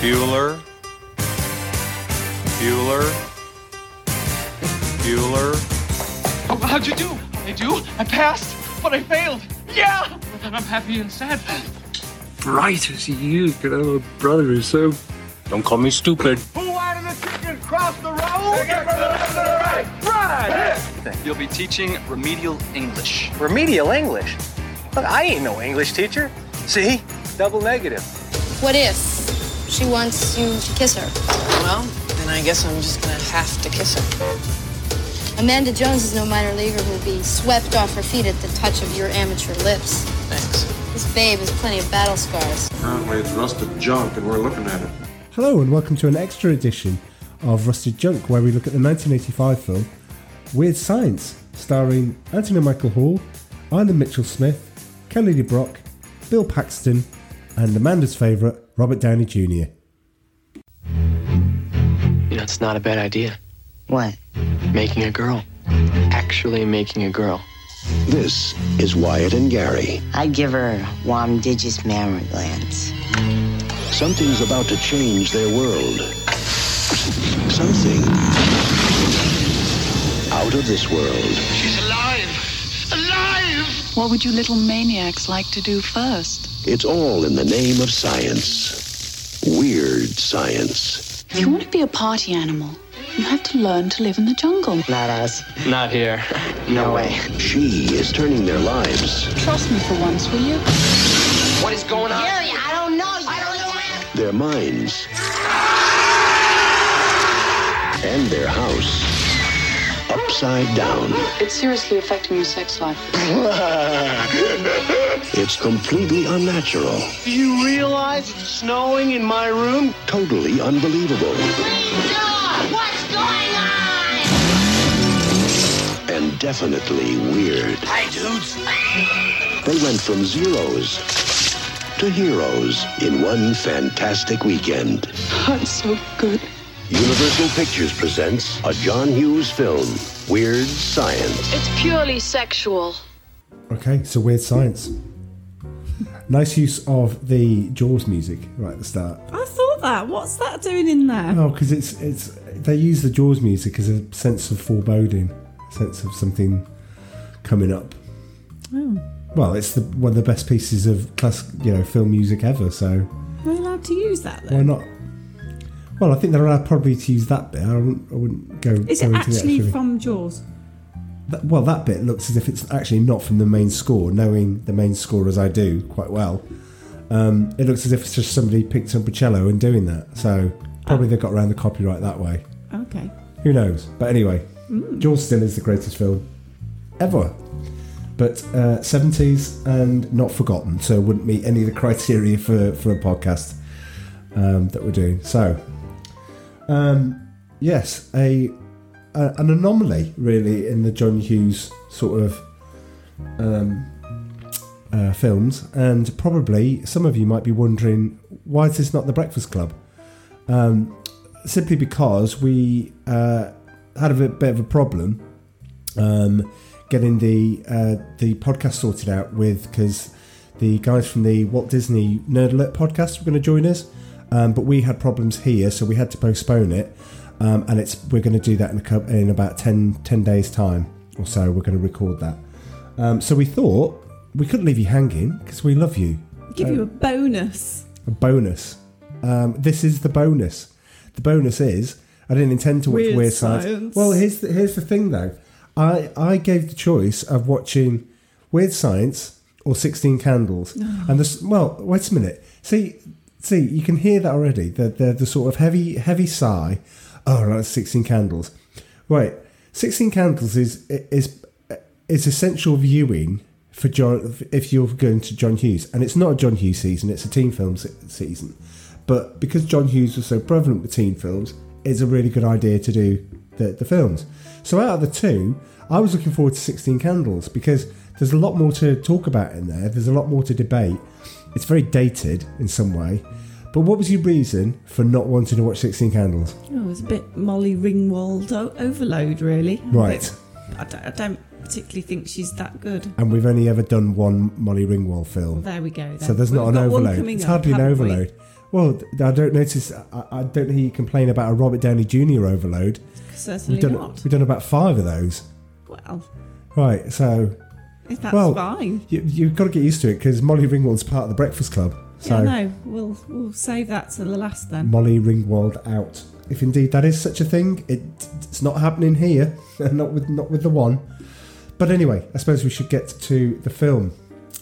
Bueller. Bueller. Bueller. Oh, how'd you do? I do? I passed, but I failed. Yeah! But then I'm happy and sad. bright as you can have a brother who's so. Don't call me stupid. Who wanted the chicken cross the road? Left to the right, Right! You'll be teaching remedial English. Remedial English? Look, I ain't no English teacher. See? Double negative. What if she wants you to kiss her? Well, then I guess I'm just gonna have to kiss her. Amanda Jones is no minor leaguer who'll be swept off her feet at the touch of your amateur lips. Thanks. This babe has plenty of battle scars. Apparently it's rusted junk and we're looking at it. Hello and welcome to an extra edition of Rusted Junk, where we look at the 1985 film Weird Science, starring Anthony Michael Hall, Ilan Mitchell Smith, Kelly LeBrock, Bill Paxton, and Amanda's favourite, Robert Downey Jr. You know, it's not a bad idea. What? Making a girl. Actually making a girl. This is Wyatt and Gary. I'd give her warm digis mammary glands. Something's about to change their world. Something out of this world. She's alive! Alive! What would you little maniacs like to do first? It's all in the name of science. Weird science. If you want to be a party animal, you have to learn to live in the jungle. Not us. Not here. No way. She is turning their lives, Trust me for once, will you? What is going on? Gary, I don't know. I don't know. their minds, and their house upside down. It's seriously affecting your sex life. It's completely unnatural, Do you realize it's snowing in my room? totally unbelievable, What's going on? and definitely weird. Hey, dudes. They went from zeros to heroes in one fantastic weekend. That's so good. Universal Pictures presents a John Hughes film, Weird Science. It's purely sexual. Okay, so Weird Science. Nice use of the Jaws music right at the start. I thought that. What's that doing in there? Oh, because it's it's they use the Jaws music as a sense of foreboding, a sense of something coming up. Oh. Well, it's the, one of the best pieces of class, you know, film music ever. So Are we allowed to use that why not? Well, I think they're allowed probably to use that bit. I wouldn't, I wouldn't go. Is go it actually actual- from Jaws? That- well, that bit looks as if it's actually not from the main score. Knowing the main score as I do quite well, um, it looks as if it's just somebody picked up a cello and doing that. So probably they got around the copyright that way. Okay. Who knows? But anyway, Jaws still is the greatest film ever. But uh, 70s and not forgotten, so wouldn't meet any of the criteria for, for a podcast um, that we're doing. So, um, yes, a, a an anomaly really in the John Hughes sort of um, uh, films, and probably some of you might be wondering why is this not the Breakfast Club? Um, simply because we uh, had a bit, of a problem um, getting the uh, the podcast sorted out with because the guys from the Walt Disney Nerd Alert podcast were going to join us, um, but we had problems here, so we had to postpone it. Um, and it's we're going to do that in a in about 10, 10 days time or so. We're going to record that. Um, so we thought we couldn't leave you hanging because we love you. Give you a bonus. A bonus. Um, this is the bonus. The bonus is I didn't intend to watch Weird Weird, Science. Science. Well, here's the, here's the thing though. I I gave the choice of watching Weird Science or Sixteen Candles, and this. Well, wait a minute. See, see, you can hear that already. The the, the sort of heavy heavy sigh. Oh, right, Sixteen Candles. Right, Sixteen Candles is is is essential viewing for John if you're going to John Hughes, and it's not a John Hughes season; it's a teen film se- season. But because John Hughes was so prevalent with teen films, it's a really good idea to do the, the films. So out of the two, I was looking forward to Sixteen Candles because there's a lot more to talk about in there. There's a lot more to debate. It's very dated in some way. But what was your reason for not wanting to watch Sixteen Candles? Oh, it was a bit Molly Ringwald o- overload, really. Right. I don't, I don't particularly think she's that good. And we've only ever done one Molly Ringwald film. There we go. Then. So there's not We've an got one overload. It's up, hardly an haven't we? overload. Well, I don't notice. I, I don't hear you complain about a Robert Downey Jr. overload. Certainly we've done, not. We've done about five of those. Well, Right, so if that's well, fine. You, you've got to get used to it because Molly Ringwald's part of the Breakfast Club. So yeah, no, we'll we'll save that to the last then. Molly Ringwald out. If indeed that is such a thing, it, it's not happening here, not with not with the one. But anyway, I suppose we should get to the film.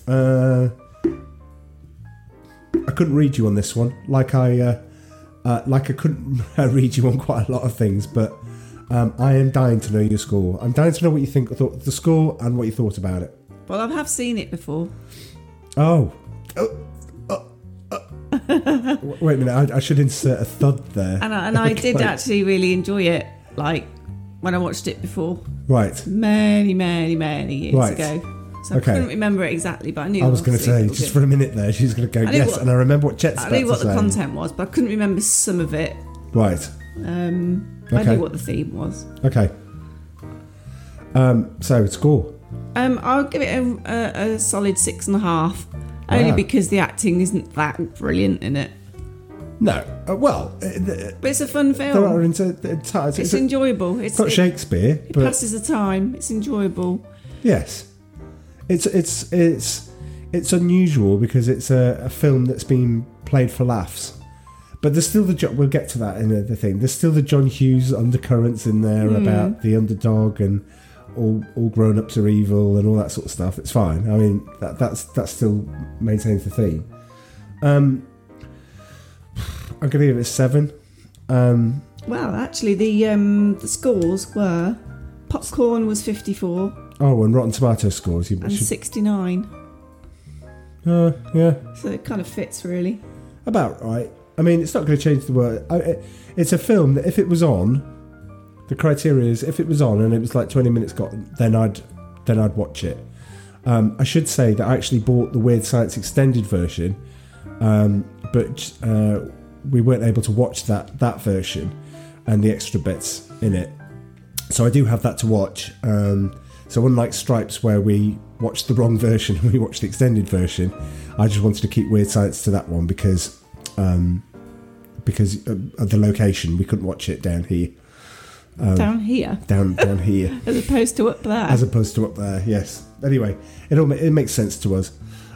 Uh, I couldn't read you on this one, like I uh, uh, like I couldn't read you on quite a lot of things, but um, I am dying to know your score. I'm dying to know what you think thought the score and what you thought about it. Well, I have seen it before. Oh. Oh. Oh. Oh. Wait a minute, I, I should insert a thud there. And I, and I did actually really enjoy it, like when I watched it before, Right. many, many, many years Right. ago. So Okay. I couldn't remember it exactly, but I knew. I was going to say, just for a minute there, she's going to go, yes, what- and I remember what Chet's I knew what the content was, but I couldn't remember some of it. Right. Um, okay. I knew what the theme was. Okay. Um, so, score. Um, I'll give it a, a, a solid six and a half, only Wow. because the acting isn't that brilliant in it. No. Uh, well, uh, th- But it's a fun film. there are film. into, it's, it's, It's enjoyable. It's not it, Shakespeare, it but passes the time. It's enjoyable. yes, it's it's it's it's unusual because it's a, a film that's been played for laughs. But there's still the Jo- we'll get to that in the thing. There's still the John Hughes undercurrents in there Hmm. about the underdog and all all grown ups are evil and all that sort of stuff. It's fine. I mean that that's that still maintains the theme. Um, I'm gonna give it a seven. Um, Well, actually, the um, the scores were popcorn was 54. Oh, and Rotten Tomato scores. You and should, sixty nine, uh, yeah, so it kind of fits really. About right. I mean, it's not going to change the world. I, it, it's a film that if it was on, the criteria is if it was on and it was like twenty minutes gone, then I'd then I'd watch it. Um, I should say that I actually bought the Weird Science extended version, um, but uh, we weren't able to watch that that version and the extra bits in it. So I do have that to watch. Um, so unlike Stripes, where we watched the wrong version, we watched the extended version. I just wanted to keep Weird Science to that one because um, because of the location, we couldn't watch it down here. Um, Down here, down down here, as opposed to up there. as opposed to up there. Yes. Anyway, it all it makes sense to us.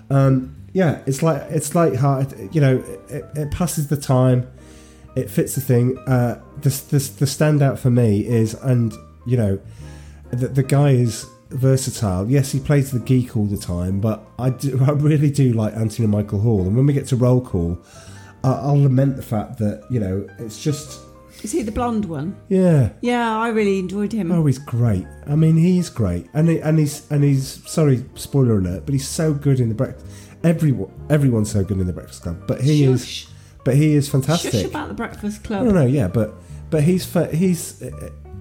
Um, yeah, it's like it's like hard. You know, it, it passes the time. It fits the thing. Uh, the, standout for me is, and you know, the, the guy is versatile. Yes, he plays the geek all the time, but I do, I really do like Anthony Michael Hall. And when we get to roll call, I'll lament the fact that you know it's just Is he the blonde one? yeah. Yeah, I really enjoyed him. Oh, he's great. I mean, he's great, and he, and he's and he's sorry, spoiler alert, but he's so good in the breakfast. Everyone, everyone's so good in the Breakfast Club, but he Shush. is, but he is fantastic. Shush about the Breakfast Club. No, no, yeah, but but he's he's.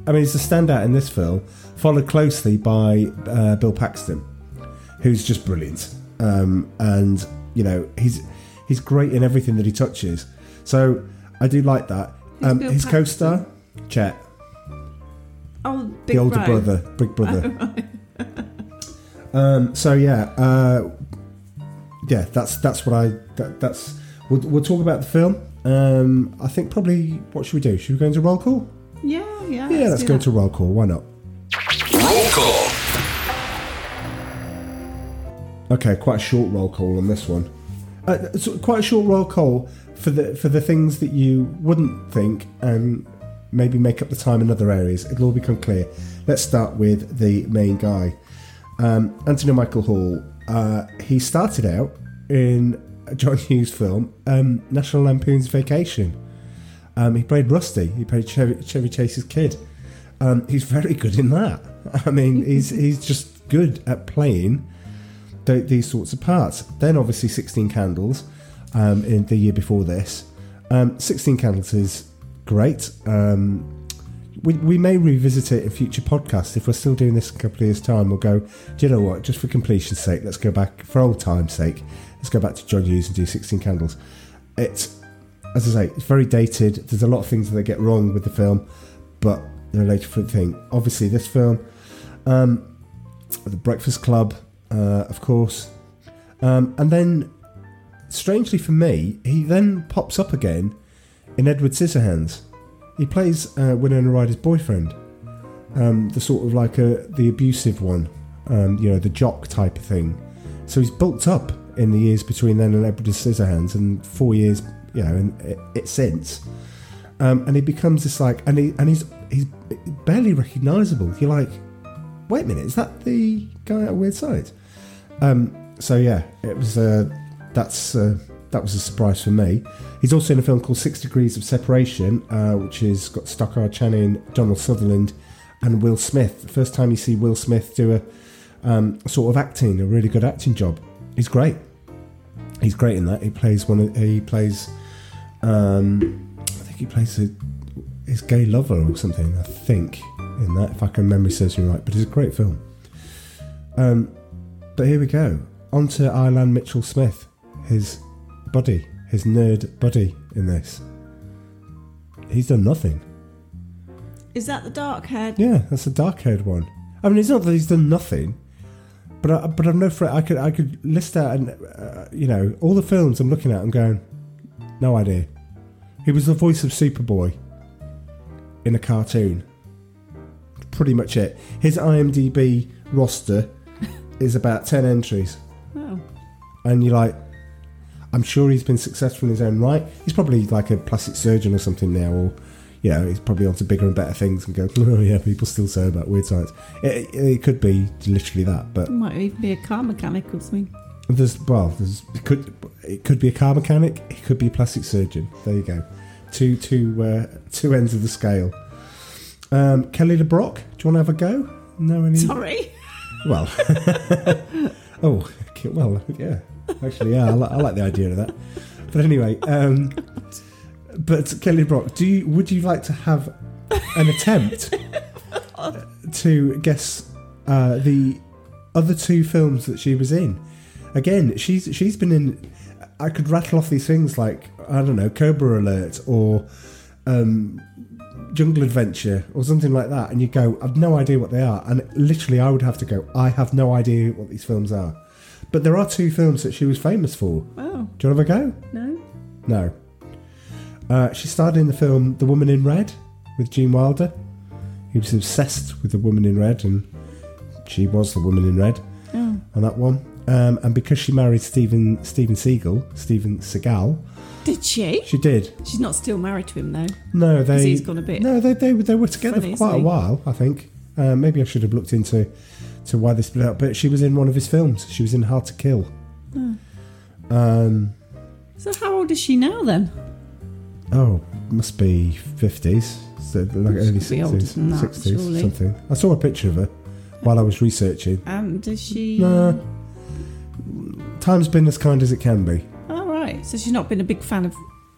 I mean, he's a standout in this film, followed closely by uh, Bill Paxton, who's just brilliant. Um, and you know, he's he's great in everything that he touches. So I do like that. Who's Um, his Paxton? co-star, Chet, Oh, Big the older Bro. brother, big brother. um, so yeah, uh, yeah, that's that's what I that, that's. We'll, we'll talk about the film. Um, I think probably what should we do? Should we go into roll call? Yeah, yeah. Yeah, let's do go that. into roll call. Why not? Roll call. Okay, quite a short roll call on this one. Uh, so quite a short roll call for the for the things that you wouldn't think and maybe make up the time in other areas. It'll all become clear. Let's start with the main guy, um, Anthony Michael Hall. Uh, he started out in a John Hughes film, um, National Lampoon's Vacation. Um, he played Rusty. He played Chevy, Chevy Chase's kid. Um, he's very good in that. I mean, he's he's just good at playing th- these sorts of parts. Then obviously 16 Candles um, in the year before this. Um, 16 Candles is great. Um, we, we may revisit it in future podcasts. If we're still doing this in a couple of years' time, we'll go, do you know what? Just for completion's sake, let's go back, for old time's sake, let's go back to John Hughes and do 16 Candles. It's, as I say, it's very dated. There's a lot of things that they get wrong with the film, but they're a later thing. Obviously, this film, um, The Breakfast Club, uh, of course. Um, and then strangely for me, he then pops up again in Edward Scissorhands. He plays uh, Winona Ryder's boyfriend, um, the sort of like a the abusive one, um, you know, the jock type of thing. So he's bulked up in the years between then and Edward Scissorhands, and four years, you know, and it, it since. Um, and he becomes this like, and he and he's he's barely recognisable. You're like, wait a minute, is that the guy at Weird Science? Um, so yeah, it was. Uh, that's uh, that was a surprise for me. He's also in a film called Six Degrees of Separation, uh, which has got Stockard Channing, Donald Sutherland, and Will Smith. The first time you see Will Smith do a um, sort of acting, a really good acting job. He's great. He's great in that. He plays one. Of, he plays. Um, I think he plays a, his gay lover or something. I think in that, if I can memory serves me right. But it's a great film. Um, but here we go. On to Ilan Mitchell Smith, his buddy, his nerd buddy in this. He's done nothing. Is that the dark haired? Yeah, that's a dark haired one. I mean, it's not that he's done nothing, but I, but I'm no friend. I could I could list out and uh, you know all the films I'm looking at. I'm going, no idea. He was the voice of Superboy in a cartoon. Pretty much it. His IMDb roster is about ten entries, Oh. and you're like, I'm sure he's been successful in his own right. He's probably like a plastic surgeon or something now, or you know, he's probably onto bigger and better things and go, oh yeah, people still say about weird science. It, it, it could be literally that, but It might even be a car mechanic or something. there's well, there's it could it could be a car mechanic, it could be a plastic surgeon. There you go, two two uh, two ends of the scale. Um, Kelly LeBrock, do you want to have a go? No, any. Sorry. Well, oh, well, yeah. Actually, yeah, I, li- I like the idea of that. But anyway, um, but Kelly Brock, do you would you like to have an attempt to guess uh, the other two films that she was in? Again, she's she's been in. I could rattle off these things like I don't know, Cobra Alert or um, Jungle Adventure or something like that, and you go, I've no idea what they are, and literally I would have to go, I have no idea what these films are. But there are two films that she was famous for. Oh. Do you want to have a go? No. No. Uh, she starred in the film The Woman in Red with Gene Wilder. He was obsessed with the woman in red, and she was the woman in red Oh. on that one. Um, and because she married Steven Steven Seagal, Steven Seagal, Did she? she did. She's not still married to him though. No, they. he's gone a bit No, they they, they were together funny, for quite a while. I think. Uh, maybe I should have looked into to why they split up. But she was in one of his films. She was in Hard to Kill. Oh. Um, So how old is she now then? oh, must be fifties, so like She early could be older sixties, sixties, something. I saw a picture of her while I was researching. And does she? Nah. Time's been as kind as it can be. All right. So she's not been a big fan of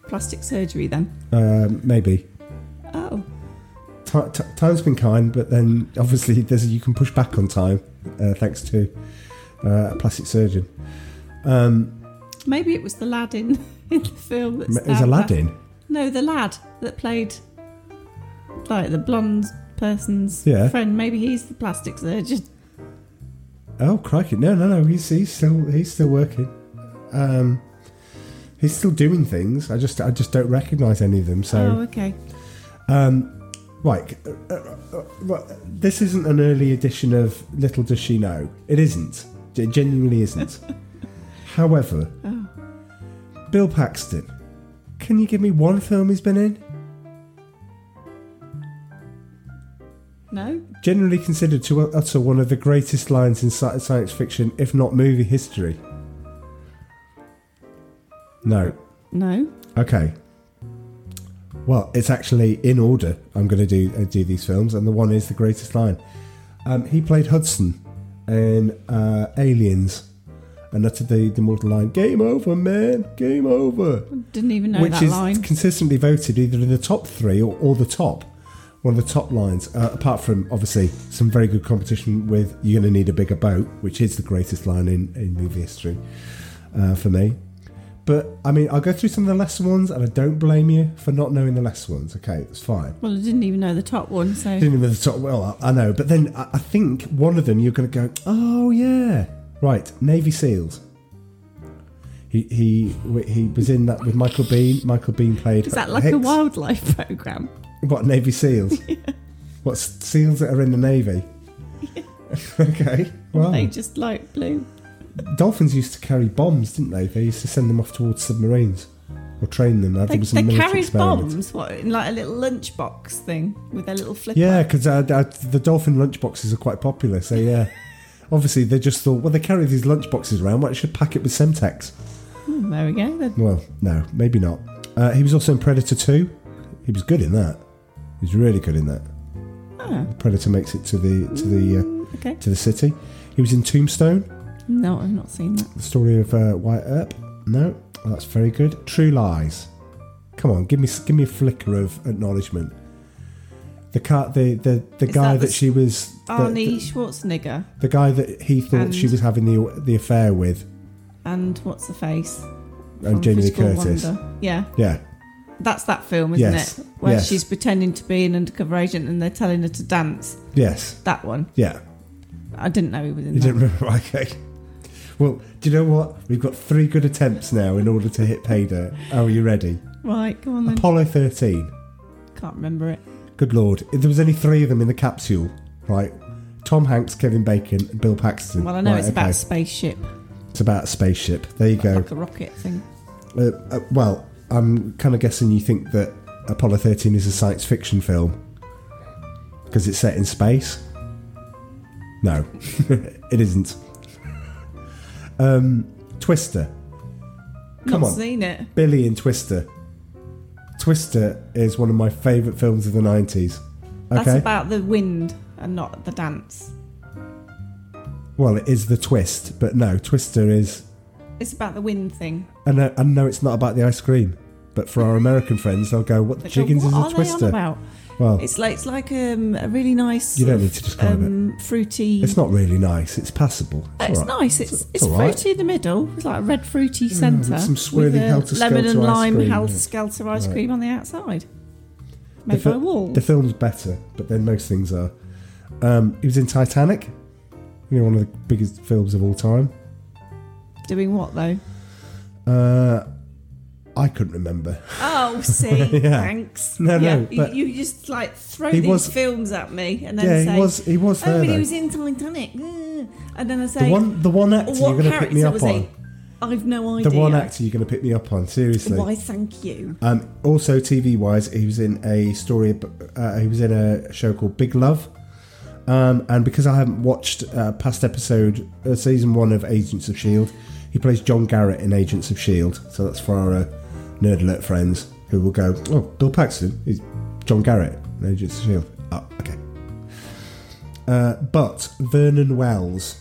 plastic surgery then. Um, maybe. Oh. Ti time's been kind, but then obviously there's you can push back on time uh, thanks to uh, a plastic surgeon. Um, Maybe it was the lad in, in the film. That's is Aladdin? No, the lad that played like the blonde person's Yeah. friend. Maybe he's the plastic surgeon. Oh crikey! No, no, no. He's he's still he's still working. Um, he's still doing things. I just I just don't recognise any of them. So. oh, okay. Um, right. uh, uh, uh, This isn't an early edition of Little Does She Know. It isn't. It genuinely isn't. However, Oh. Bill Paxton, can you give me one film he's been in? No. Generally considered to utter one of the greatest lines in science fiction, if not movie history. No. No. Okay. Well, it's actually in order. I'm going to do uh, do these films, and the one is the greatest line. Um, he played Hudson in uh, Aliens, and uttered the the mortal line, "Game over, man! Game over." Didn't even know which that is line. consistently voted either in the top three or, or the top, one of the top lines. Uh, apart from obviously some very good competition with "You're going to need a bigger boat," which is the greatest line in in movie history uh, for me. But I mean, I'll go through some of the lesser ones, and I don't blame you for not knowing the lesser ones. Okay, that's fine. Well, I didn't even know the top one, so Didn't even know the top. Well, I, I know, but then I, I think one of them you're going to go, oh yeah, right. Navy SEALs. He he he was in that with Michael Biehn. Michael Biehn played. Is that like a wildlife program? What Navy SEALs? What seals that are in the Navy? okay. Well, They just like blue. Dolphins used to carry bombs, didn't they? They used to send them off towards submarines or train them. I They, think it was a they carried bombs, what in like a little lunchbox thing with their little flipper. Yeah, because uh, uh, the dolphin lunchboxes are quite popular. So yeah, obviously they just thought, well, they carry these lunchboxes around. Why don't you pack it with Semtex? Hmm, there we go. Then. Well, no, maybe not. Uh, he was also in Predator Two. He was good in that. He was really good in that. Ah, Predator makes it to the to the uh, okay. to the city. He was in Tombstone, No, I've not seen that. the story of uh, Wyatt Earp. No, well, that's very good. True Lies. Come on, give me give me a flicker of acknowledgement. The car, the the, the Is guy that that, she was, the, Arnie the, Schwarzenegger the guy that he thought And- she was having the the affair with, and what's the face? and Jamie Lee Physical Curtis. Wonder. Yeah, Yeah, that's that film, isn't Yes, it? Where yes. she's pretending to be an undercover agent and they're telling her to dance. yes, That one. yeah. I didn't know he was in You that. didn't remember? Okay. Well, do you know what? We've got three good attempts now in order to hit pay dirt. Are you ready? Right, go on then. Apollo 13. Can't remember it. Good lord. If There was only three of them in the capsule, right? Tom Hanks, Kevin Bacon, and Bill Paxton. Well, I know Right, it's about okay. a spaceship, It's about a spaceship. There you go. like a rocket thing. Uh, uh, well, I'm kind of guessing you think that Apollo 13 is a science fiction film because it's set in space. No, it isn't. Um, Twister. Come not on. seen it. Billy and Twister. Twister is one of my favourite films of the 90s. Okay? That's about the wind and not the dance. well, it is the twist, but no, Twister is. It's about the wind thing. And no, and no, it's not about the ice cream. But for our American friends, they'll go, "What the They go, jiggins is "What a are they Twister?" on about? Well, It's like it's like um, a really nice. You don't need to describe it. um, Fruity. it's not really nice. It's passable. It's all right. nice. It's it's, all right. fruity in the middle. It's like a red fruity centre some swirly helter-skelter lemon and lime helter skelter ice cream on the outside, The, made fi- by Wall. the film's better, but then most things are. Um, he was in Titanic. You know, one of the biggest films of all time. Doing what though? Uh, I couldn't remember. Oh, see, Yeah. thanks. No, no, Yeah, you- but- you, just like throw these was- films at me and then Yeah, he say, was- he was Oh, there, but he was in Titanic, and then I say, The one, the one actor you're going to pick me up on. he? I've no idea. The one actor you're going to pick me up on. Seriously. Why? Thank you. Um, also, TV wise, he was in a story. Uh, he was in a show called Big Love. Um, and because I haven't watched uh, past episode, uh, season one of Agents of Shield, he plays John Garrett in Agents of Shield. So that's for our uh, nerd alert friends who will go, "Oh, Bill Paxton is John Garrett Agents of Shield." Oh, okay. Uh, but Vernon Wells,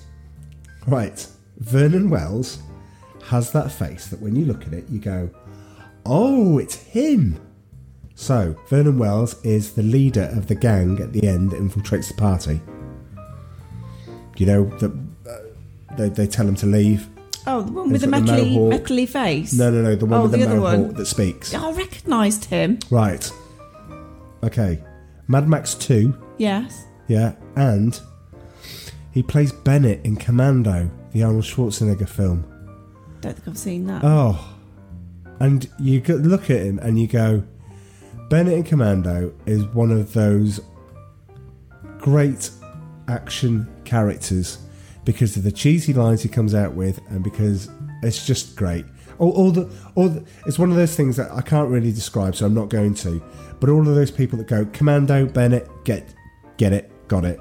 right? Vernon Wells has that face that when you look at it, you go, Oh, it's him. So, Vernon Wells is the leader of the gang at the end that infiltrates the party. You know, that uh, they, they tell him to leave. Oh, the one with the the metally, metally face. No, no, no, the one oh, with the, the other mohawk one. that speaks. I recognised him. Right. Okay. Mad Max 2, Yes. yeah, and he plays Bennett in Commando, the Arnold Schwarzenegger film. Don't think I've seen that. Oh, and you look at him and you go, Bennett in Commando is one of those great action characters because of the cheesy lines he comes out with and because it's just great. All, all the, all the, it's one of those things that I can't really describe, so I'm not going to. But all of those people that go Commando, Bennett, get, get it, got it.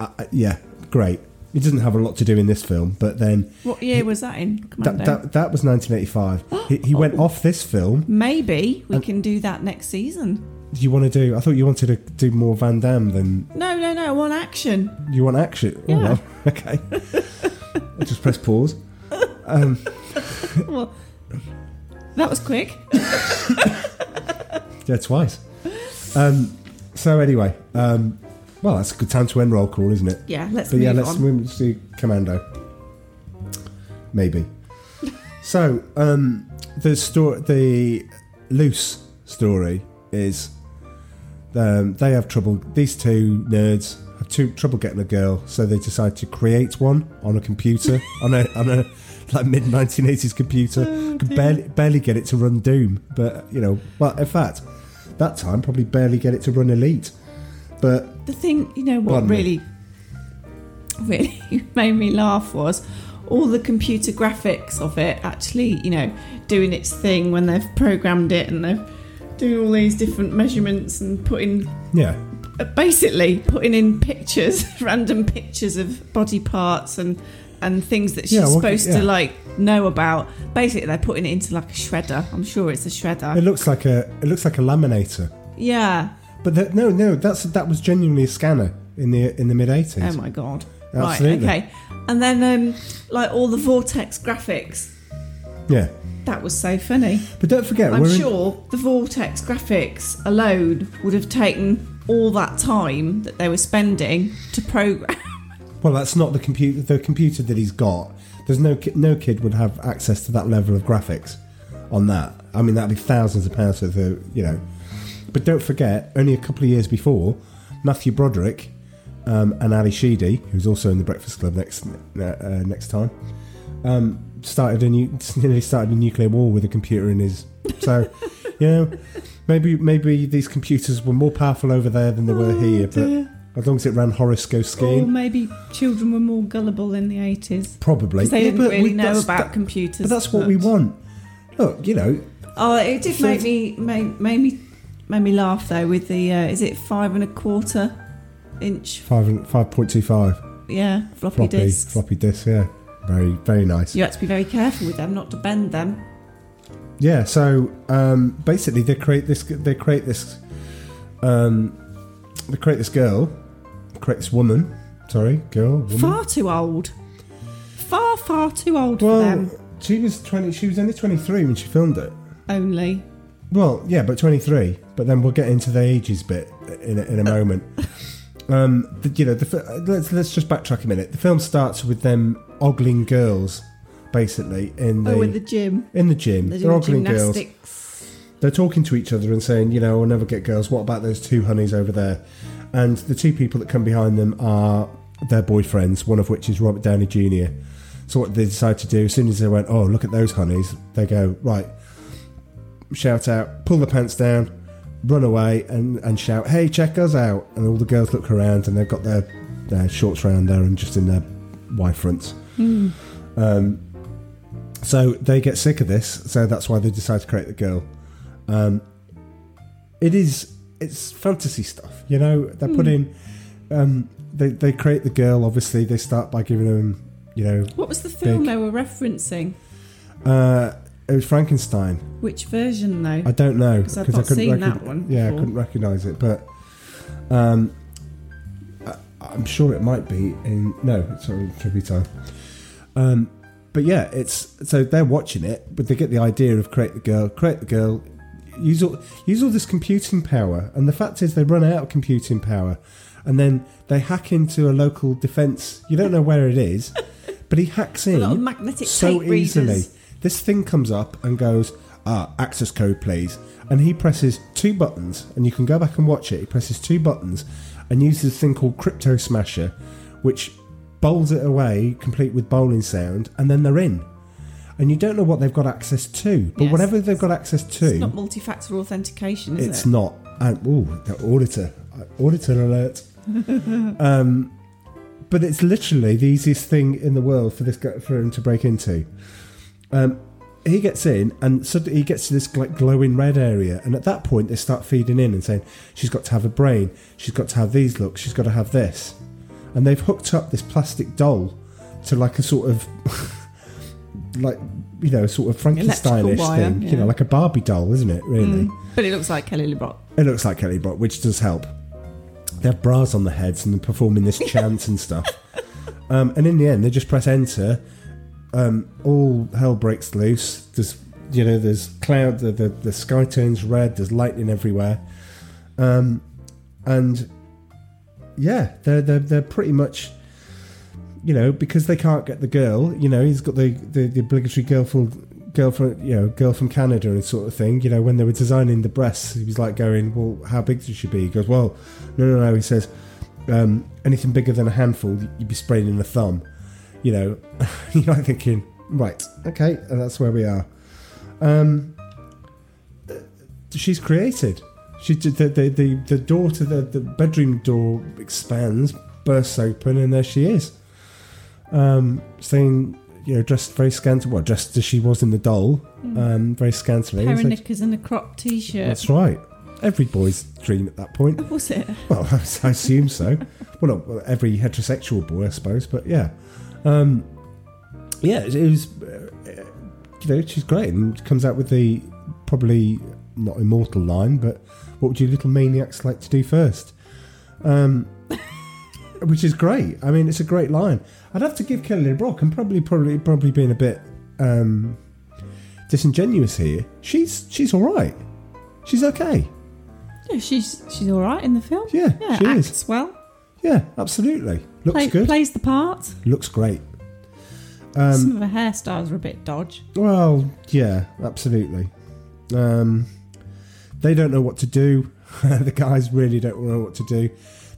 Uh, uh, yeah, great. He doesn't have a lot to do in this film, but then What year was that in? Commando? that, that, that was 1985. he he went off this film. Maybe we can do that next season. Do you want to do? I thought you wanted to do more Van Damme than No, no, no. I want action. you want action. Oh, well, okay. I'll just press pause. Um, Well, that was quick. yeah, twice. Um, so anyway, um, well, that's a good time to end roll call, isn't it? Yeah, let's But yeah, let's let's do Commando. Maybe. so um, the story, the loose story is um, they have trouble. These two nerds have two, trouble getting a girl, so they decide to create one on a computer on a on a like mid 1980s computer. Oh, Could barely barely get it to run Doom, but you know, well, in fact, that time probably barely get it to run Elite. But The thing, you know, what Pardon me. really, really made me laugh was all the computer graphics of it actually, you know, doing its thing when they've programmed it and they've doing all these different measurements and putting, yeah, uh, basically putting in pictures, random pictures of body parts and and things that she's Yeah, well, supposed yeah. to like know about. Basically, they're putting it into like a shredder. I'm sure it's a shredder. it looks like a it looks like a laminator. yeah. But that, no, no, that's that was genuinely a scanner in the in the mid 80s. Oh my god. Absolutely. Right, okay. And then um like all the vortex graphics. Yeah, That was so funny. but don't forget, I'm we're in- sure the vortex graphics alone would have taken all that time that they were spending to program. Well, that's not the computer. The computer that he's got. There's no no kid would have access to that level of graphics on that. I mean, that'd be thousands of pounds worth of you know. But don't forget, only a couple of years before, Matthew Broderick um, and Ally Sheedy, who's also in the Breakfast Club next uh, next time, um, started a new nearly started a nuclear war with a computer in his. So, you know, maybe maybe these computers were more powerful over there than they were here. But dear. as long as it ran horoscope or maybe children were more gullible in the 80s. Probably. they Yeah, didn't really we- know about that- computers. But that's what we want. Look, you know, Oh, it did So- make me made, made me made me laugh though with the uh, is it five and a quarter inch five and five point two five yeah floppy, floppy floppy disk. Yeah, very very nice. You had to be very careful with them not to bend them. Yeah. So um, basically, they create this. They create this. Um, they create this girl. Create this woman. Sorry, girl. Woman. Far too old. Far far too old well, for them. she was twenty. She was only twenty three when she filmed it. Only. Well, yeah, but 23. But then we'll get into the ages bit in a, in a moment. Um, the, you know, the, let's let's just backtrack a minute. The film starts with them ogling girls, basically in the oh, in the gym. in the gym. They're They're ogling girls. They're talking to each other and saying, you know, I'll never get girls. What about those two honeys over there? And the two people that come behind them are their boyfriends, one of which is Robert Downey Jr. So what they decide to do, as soon as they went, oh, look at those honeys, they go, right, shout out, pull the pants down, run away and, and shout, hey, check us out. And all the girls look around and they've got their, their shorts around there and just in their Y fronts. Hmm. Um, so they get sick of this, so that's why they decide to create the girl. Um, it is it's fantasy stuff, you know. They're Hmm. putting um, they they create the girl. Obviously, they start by giving them, you know, What was the film big- they were referencing? Uh, it was Frankenstein. Which version though? I don't know 'Cause I've not couldn't seen recog- that one Yeah, I couldn't recognise it, but um, I, I'm sure it might be in no, sorry, tribute time. Um, but yeah, it's so they're watching it, but they get the idea of create the girl, create the girl, use all use all this computing power, and the fact is they run out of computing power, and then they hack into a local defence. You don't know where it is, but he hacks in lot of magnetic so tape readers. This thing comes up and goes, ah, access code, please. And he presses two buttons, and you can go back and watch it. He presses two buttons and uses this thing called Crypto Smasher, which bowls it away, complete with bowling sound, and then they're in. And you don't know what they've got access to, but Yes. whatever they've got access to, It's not multi-factor authentication, is it's it? not. And ooh, the auditor, auditor alert. um, but it's literally the easiest thing in the world for this for him to break into. Um, he gets in, and suddenly he gets to this like glowing red area, and at that point they start feeding in and saying she's got to have a brain, she's got to have these looks, she's got to have this, and they've hooked up this plastic doll to like a sort of like you know sort of Frankensteinish wire, thing, you know, like a Barbie doll, isn't it? Really. Mm. But it looks like Kelly LeBrock. It looks like Kelly Brock, which does help. They have bras on their heads and they're performing this chant and stuff. Um, and in the end, they just press enter. Um, all hell breaks loose. There's, you know, there's cloud. The, the the sky turns red. There's lightning everywhere. Um, and yeah, they're they're they're pretty much. You know, because they can't get the girl. You know, he's got the the, the obligatory girlfriend girl from you know girl from Canada and sort of thing. You know, when they were designing the breasts, he was like going, "Well, how big should she be?" He goes, "Well, no, no, no." He says, um, "Anything bigger than a handful, you'd be spraying in the thumb." You know, you're like thinking, Right. Okay, and that's where we are. Um, she's created. She did the the, the, the door to the, the bedroom door expands, bursts open, and there she is. Um, saying, you know, dressed very scantily, well, dressed as she was in the doll, Mm. um, very scantily. Pair of knickers and a crop t-shirt. that's right. Every boy's dream at that point. Was it? Well, I assume so. Well, not well, every heterosexual boy, I suppose, but yeah, um, yeah, it it was. Uh, you know, she's great and comes out with the probably not immortal line, but what would you little maniacs like to do first? Um, which is great. I mean, it's a great line. I'd have to give Kelly Brock, and probably, probably, probably being a bit um, disingenuous here. She's she's all right. She's okay. Yeah, she's she's all right in the film. Yeah, yeah, she acts is. well. Yeah, absolutely. Looks Play- good. Plays the part. Looks great. Some Um, of her hairstyles are a bit dodge. well, yeah, absolutely. Um, they don't know what to do. the guys really don't know what to do.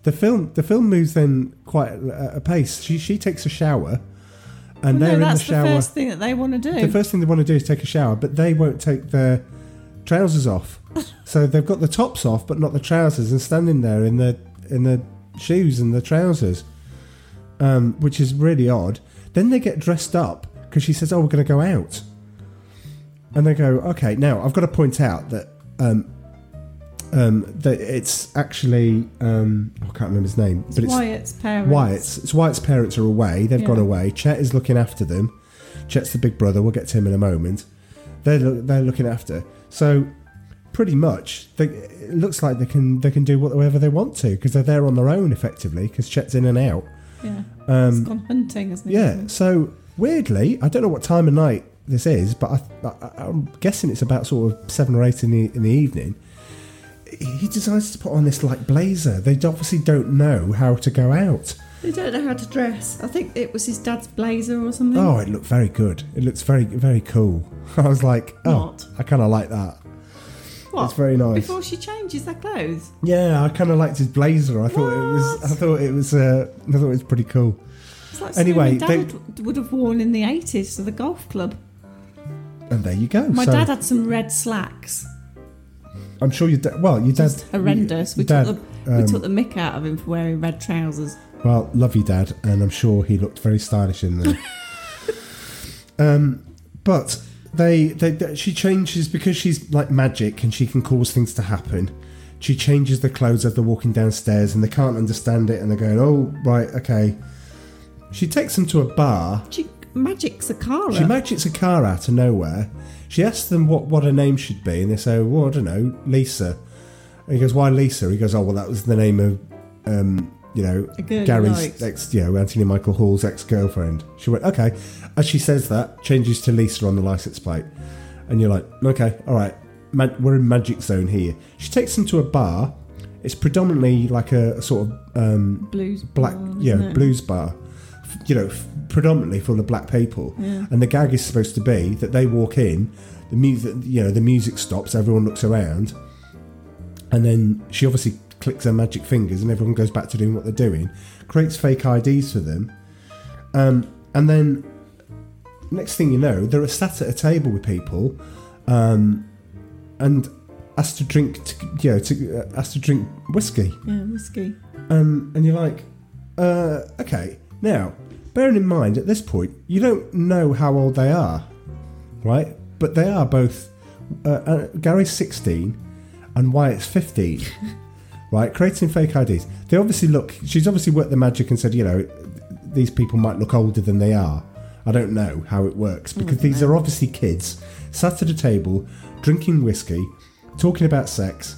The film, the film moves then quite at a pace. She she takes a shower, and Well, they're no, in the that's the, shower. first thing that they want to do. The first thing they want to do is take a shower, but they won't take their trousers off. so they've got the tops off, but not the trousers, and standing there in the in the shoes and the trousers, um, which is really odd. Then they get dressed up because she says, "Oh, we're going to go out," and they go, "Okay." Now I've got to point out that um, um, that it's actually um, I can't remember his name, It's but it's Wyatt's parents. Wyatt's. It's Wyatt's parents are away. They've Yeah. gone away. Chet is looking after them. Chet's the big brother. We'll get to him in a moment. They're they're looking after. So pretty much, they, it looks like they can they can do whatever they want to because they're there on their own effectively because Chet's in and out. Yeah. Um, He's gone hunting, hasn't he? Yeah. So weirdly, I don't know what time of night this is, but I, I, I'm guessing it's about sort of seven or eight in the in the evening. He decides to put on this like blazer. They obviously don't know how to go out. They don't know how to dress. I think it was his dad's blazer or something. Oh, it looked very good. It looks very very cool. I was like, oh, What? I kind of like that. What? It's very nice. Before she changes her clothes. Yeah, I kind of liked his blazer. I thought it was. I thought it was. Uh, I thought it was pretty cool. It's like Anyway, something my they- dad would have worn in the 80s to the golf club. And there you go. My So, dad had some red slacks. I'm sure your dad. Well, your dad. Just horrendous. We, your took dad, the, we um, took the mick out of him for wearing red trousers. Well, love you, Dad, and I'm sure he looked very stylish in there. um, but they, they, they, she changes because she's like magic and she can cause things to happen. She changes the clothes as they're walking downstairs, and they can't understand it, and they're going, "Oh, right, okay." She takes them to a bar. She magic's a car. She magics a car out of nowhere. She asks them what, what her name should be, and they say, "Well, I don't know, Lisa." And he goes, "Why Lisa?" He goes, "Oh, well, that was the name of, um, you know, A girl he Gary's likes. ex, you know, Anthony Michael Hall's ex-girlfriend." She went, "Okay." As she says that, changes to Lisa on the license plate, and you're like, "Okay, all right, we're in Magic Zone here." She takes them to a bar. It's predominantly like a, a sort of um, Blues black, bar, yeah, it? blues bar. F- You know, f- predominantly full of black people. Yeah. And the gag is supposed to be that they walk in, the music, you know, the music stops, everyone looks around, and then she obviously clicks their magic fingers, and everyone goes back to doing what they're doing. Creates fake IDs for them, um, and then next thing you know, they're sat at a table with people, um, and asked to drink, t- you know, to, uh, asked to drink whiskey. Yeah, whiskey. Um, and you're like, uh, okay. Now, bearing in mind, at this point, you don't know how old they are, right? But they are both. Uh, uh, Gary's 16 and Wyatt's 15, right? Creating fake IDs. They obviously look. She's obviously worked the magic and said, you know, these people might look older than they are. I don't know how it works because these are obviously kids sat at a table drinking whiskey, talking about sex,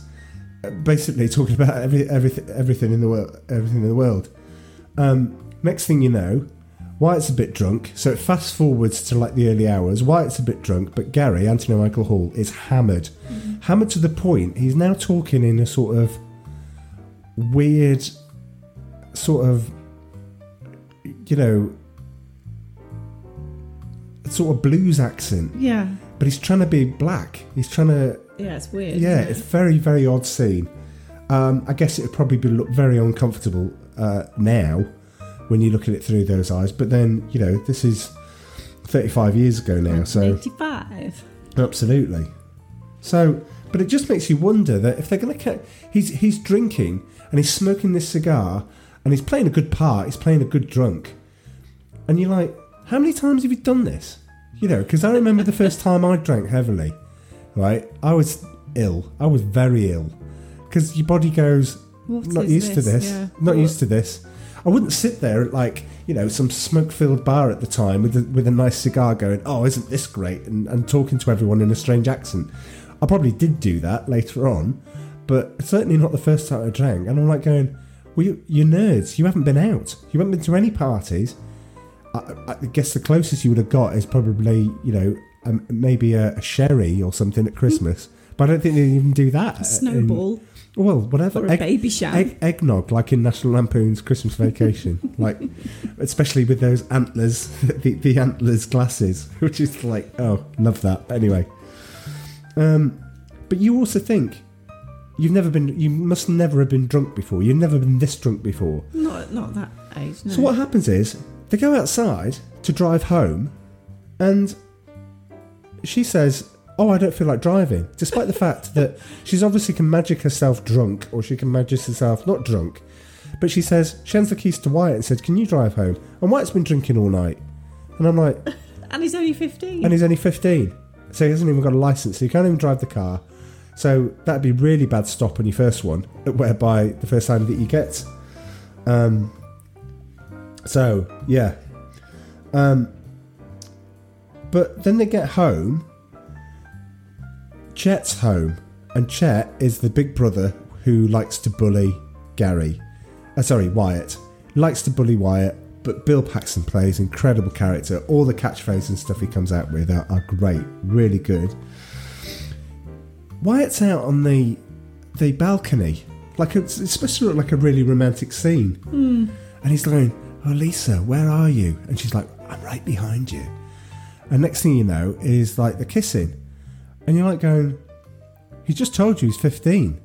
uh, basically talking about every, everything, everything in the world, everything in the world. Um, next thing you know, Wyatt's a bit drunk, so it fast forwards to like the early hours. Wyatt's a bit drunk, but Gary, Anthony Michael Hall, is hammered. Hammered to the point he's now talking in a sort of weird, sort of, you know, sort of blues accent. Yeah. But he's trying to be black. He's trying to Yeah, it's weird. yeah, isn't it's very, very odd scene. Um, I guess it would probably be look very uncomfortable uh, now when you look at it through those eyes. But then, you know, this is 35 years ago now. So 85. Absolutely. So, but it just makes you wonder that if they're going to, he's he's drinking and he's smoking this cigar and he's playing a good part. He's playing a good drunk, and you're like, how many times have you done this? You know, because I remember the first time I drank heavily. Right, I was ill. I was very ill because your body goes, What not used to this? this. Yeah. Not What- used to this. I wouldn't sit there at like you know some smoke-filled bar at the time with a, with a nice cigar, going, "Oh, isn't this great?" and, and talking to everyone in a strange accent. I probably did do that later on, but certainly not the first time I drank. And I'm like going, "Well, you, you're nerds. You haven't been out. You haven't been to any parties." I, I guess the closest you would have got is probably you know um, maybe a, a sherry or something at Christmas. But I don't think they even do that. A snowball. In- well, whatever. Or a Babycham. Egg, eggnog, like in National Lampoon's Christmas Vacation, like especially with those antlers, the, the antlers glasses, which is like, oh, love that. Anyway, um, but you also think you've never been, you must never have been drunk before. You've never been this drunk before. Not not that age. No. So what happens is they go outside to drive home, and she says, "Oh, I don't feel like driving," despite the fact that she's obviously can magic herself drunk, or she can magic herself not drunk. But she says she hands the keys to Wyatt and says, "Can you drive home?" And Wyatt's been drinking all night, and I'm like, And he's only 15. and he's only 15, so he hasn't even got a license, so he can't even drive the car. So that'd be really bad stop on your first one, whereby the first time that you get. Um, so yeah, um, but then they get home. Chet's home, and Chet is the big brother who likes to bully Gary. Uh, sorry, Wyatt likes to bully Wyatt, but Bill Paxton plays incredible character. All the catchphrases and stuff he comes out with are, are great, really good. Wyatt's out on the the balcony, like it's, it's supposed to look like a really romantic scene, Hmm. and he's going, "Oh, Lisa, where are you?" And she's like, "I'm right behind you." And next thing you know is like the kissing, and you're like going, "He just told you he's 15."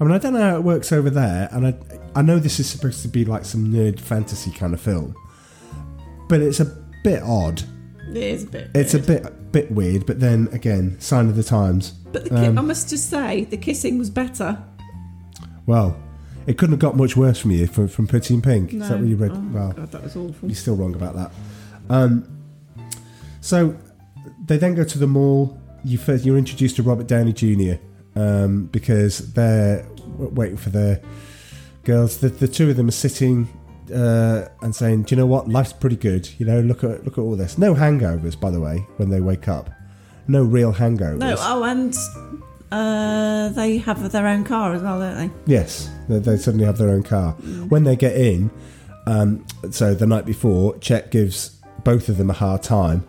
I mean, I don't know how it works over there, and I I know this is supposed to be like some nerd fantasy kind of film, but it's a bit odd. It is a bit. It's a bit bit weird, but then again, sign of the times. But the ki- Um, I must just say, the kissing was better. Well, it couldn't have got much worse from you from, from Pretty in Pink. Is that No. what you read? Oh, well, God, that was awful. You're still wrong about that. Um, so they then go to the mall. You first, you're introduced to Robert Downey Jr. Um, because they're waiting for their girls. The, the two of them are sitting uh, and saying, "Do you know what? Life's pretty good. You know, look at look at all this. No hangovers, by the way, when they wake up. No real hangovers. No, oh, and uh, they have their own car as well, don't they? Yes, they, they suddenly have their own car. When they get in, um, so the night before, Chet gives both of them a hard time.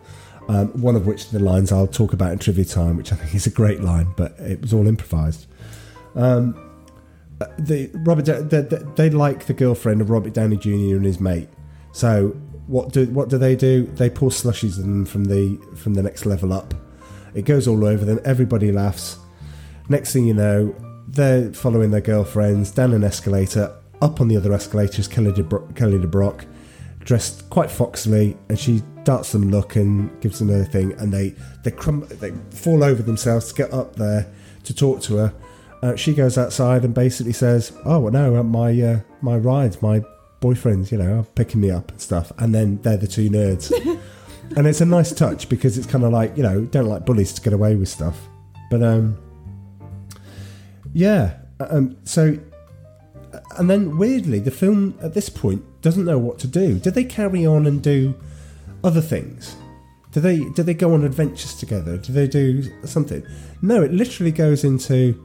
Um, one of which the lines I'll talk about in trivia time, which I think is a great line, but it was all improvised. Um, the Robert, they, they, they like the girlfriend of Robert Downey Jr. and his mate. So what do what do they do? They pour slushies in them from the from the next level up. It goes all over them. Everybody laughs. Next thing you know, they're following their girlfriends down an escalator. Up on the other escalator is Kelly DeBro- Kelly DeBrock, dressed quite foxily, and she darts them look and gives them a thing, and they they crum- they fall over themselves to get up there to talk to her. Uh, she goes outside and basically says, "Oh well, no, uh, my uh, my rides, my boyfriends, you know, are picking me up and stuff." And then they're the two nerds, and it's a nice touch because it's kind of like you know, don't like bullies to get away with stuff, but um, yeah. Um, so, and then weirdly, the film at this point doesn't know what to do. Did they carry on and do other things? Do they do they go on adventures together? Do they do something? No, it literally goes into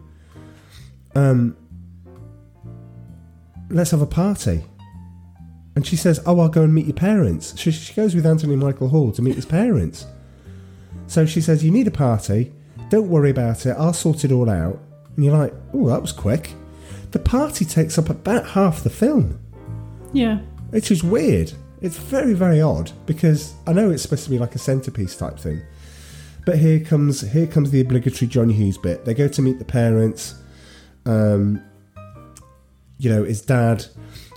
um let's have a party. And she says, "Oh, I'll go and meet your parents." She, she goes with Anthony Michael Hall to meet his parents. So she says, "You need a party. Don't worry about it. I'll sort it all out." And you're like, "Oh, that was quick." The party takes up about half the film Yeah. which is weird. It's very, very odd because I know it's supposed to be like a centerpiece type thing, but here comes here comes the obligatory John Hughes bit. They go to meet the parents. Um, you know, his dad,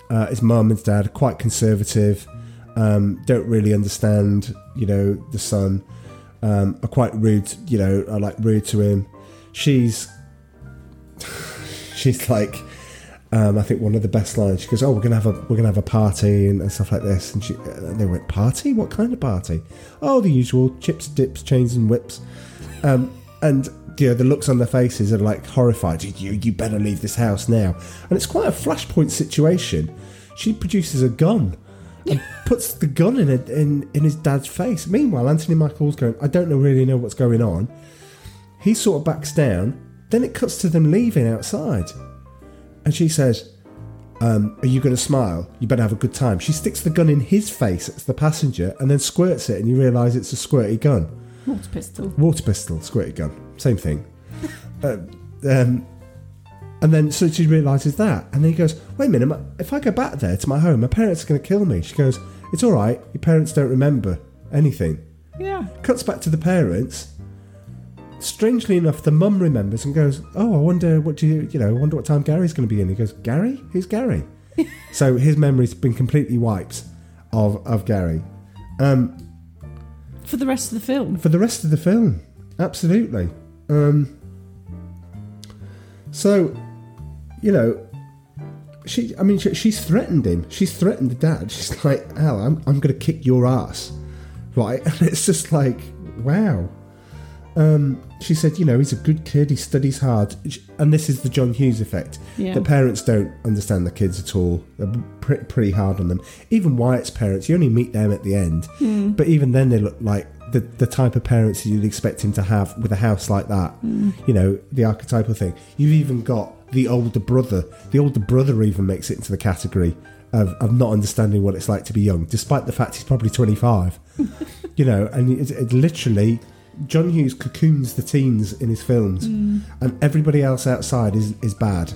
uh, his mum and dad, are quite conservative. um, don't really understand, you know, the son, um, are quite rude, you know, are like rude to him. She's, she's like, um, I think one of the best lines. She goes, "Oh, we're gonna have a we're gonna have a party and, and stuff like this." And she, and they went, "Party? What kind of party?" Oh, the usual chips, dips, chains, and whips. Um, and you know, the looks on their faces are like horrified. You you better leave this house now. And it's quite a flashpoint situation. She produces a gun and puts the gun in, a, in in his dad's face. Meanwhile, Anthony Michael's going, "I don't know really know what's going on." He sort of backs down. Then it cuts to them leaving outside. And she says, um, Are you going to smile? You better have a good time. She sticks the gun in his face as the passenger and then squirts it, and you realise it's a squirty gun. Water pistol. Water pistol, squirty gun. Same thing. uh, um, and then so she realises that. And then he goes, Wait a minute, if I go back there to my home, my parents are going to kill me. She goes, It's all right. Your parents don't remember anything. Yeah. Cuts back to the parents. Strangely enough, the mum remembers and goes, "Oh, I wonder what do you, you know, I wonder what time Gary's going to be in." He goes, "Gary? Who's Gary?" so his memory's been completely wiped of of Gary. Um, For the rest of the film. for the rest of the film, absolutely. Um, so, you know, she, I mean, she, she's threatened him. She's threatened the dad. She's like, Al, I'm, I'm going to kick your ass. Right? And it's just like, wow. Um, she said, you know, he's a good kid. He studies hard. And this is the John Hughes effect. Yeah. The parents don't understand the kids at all. They're pretty, pretty hard on them. Even Wyatt's parents, you only meet them at the end. Mm. But even then, they look like the, the type of parents you'd expect him to have with a house like that. Mm. You know, the archetypal thing. You've even got the older brother. The older brother even makes it into the category of, of not understanding what it's like to be young, despite the fact he's probably 25. you know, and it, it literally, John Hughes cocoons the teens in his films, Mm. and everybody else outside is, is bad.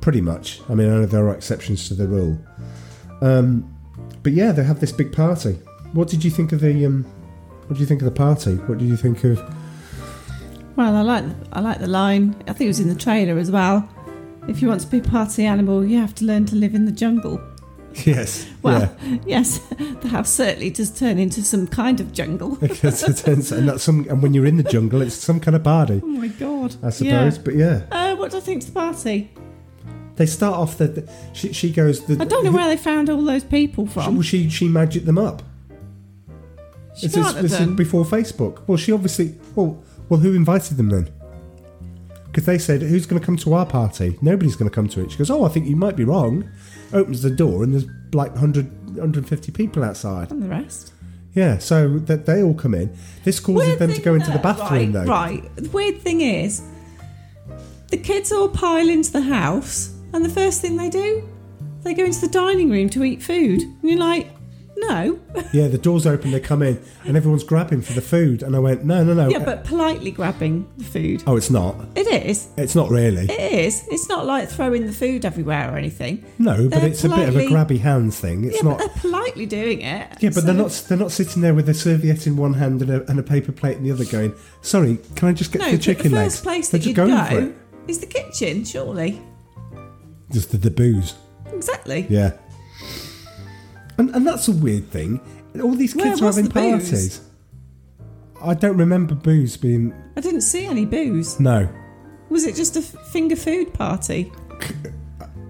Pretty much. I mean, I know there are exceptions to the rule. Um, but yeah, they have this big party. What did you think of the um, what do you think of the party? What do you think of? Well, I like I like the line. I think it was in the trailer as well. If you want to be a party animal, you have to learn to live in the jungle. Yes. Well, yes, the house certainly does turn into some kind of jungle. It turns- and that's some, and when you're in the jungle, it's some kind of party, oh my god! I suppose. Yeah. But yeah, Uh, what do I think to the party? they start off the. the she, she goes. The, I don't know where they found all those people She, from. well, she she magicked them up. She This is, this is before Facebook. Well, she obviously. Well, well, who invited them then? Because they said, "Who's going to come to our party?" Nobody's going to come to it. She goes, "Oh, I think you might be wrong." Opens the door and there's like 100, 150 people outside. And the rest. Yeah, so that they all come in. This causes Weird them to go into the bathroom, right, though. Right. The weird thing is, the kids all pile into the house, and the first thing they do, they go into the dining room to eat food. And you're like, no. Yeah, the doors open, they come in, and everyone's grabbing for the food. And I went, no, no, no. yeah, but politely grabbing the food. Oh, it's not. It is. It's not really. It is. It's not like throwing the food everywhere or anything. No, but They're it's a bit of a politely- grabby hands thing. It's yeah, not. but they're politely doing it. Yeah, but they're not. They're not sitting there with a serviette in one hand and a, and a paper plate in the other, going, "Sorry, can I just get No, the but chicken the legs?" first place They're that just you going for go it. is the kitchen, surely. Just the, the booze. Exactly. Yeah. And and that's a weird thing. All these Where kids are was having the booze? parties. I don't remember booze being. I didn't see any booze. No, Was it just a f- finger food party?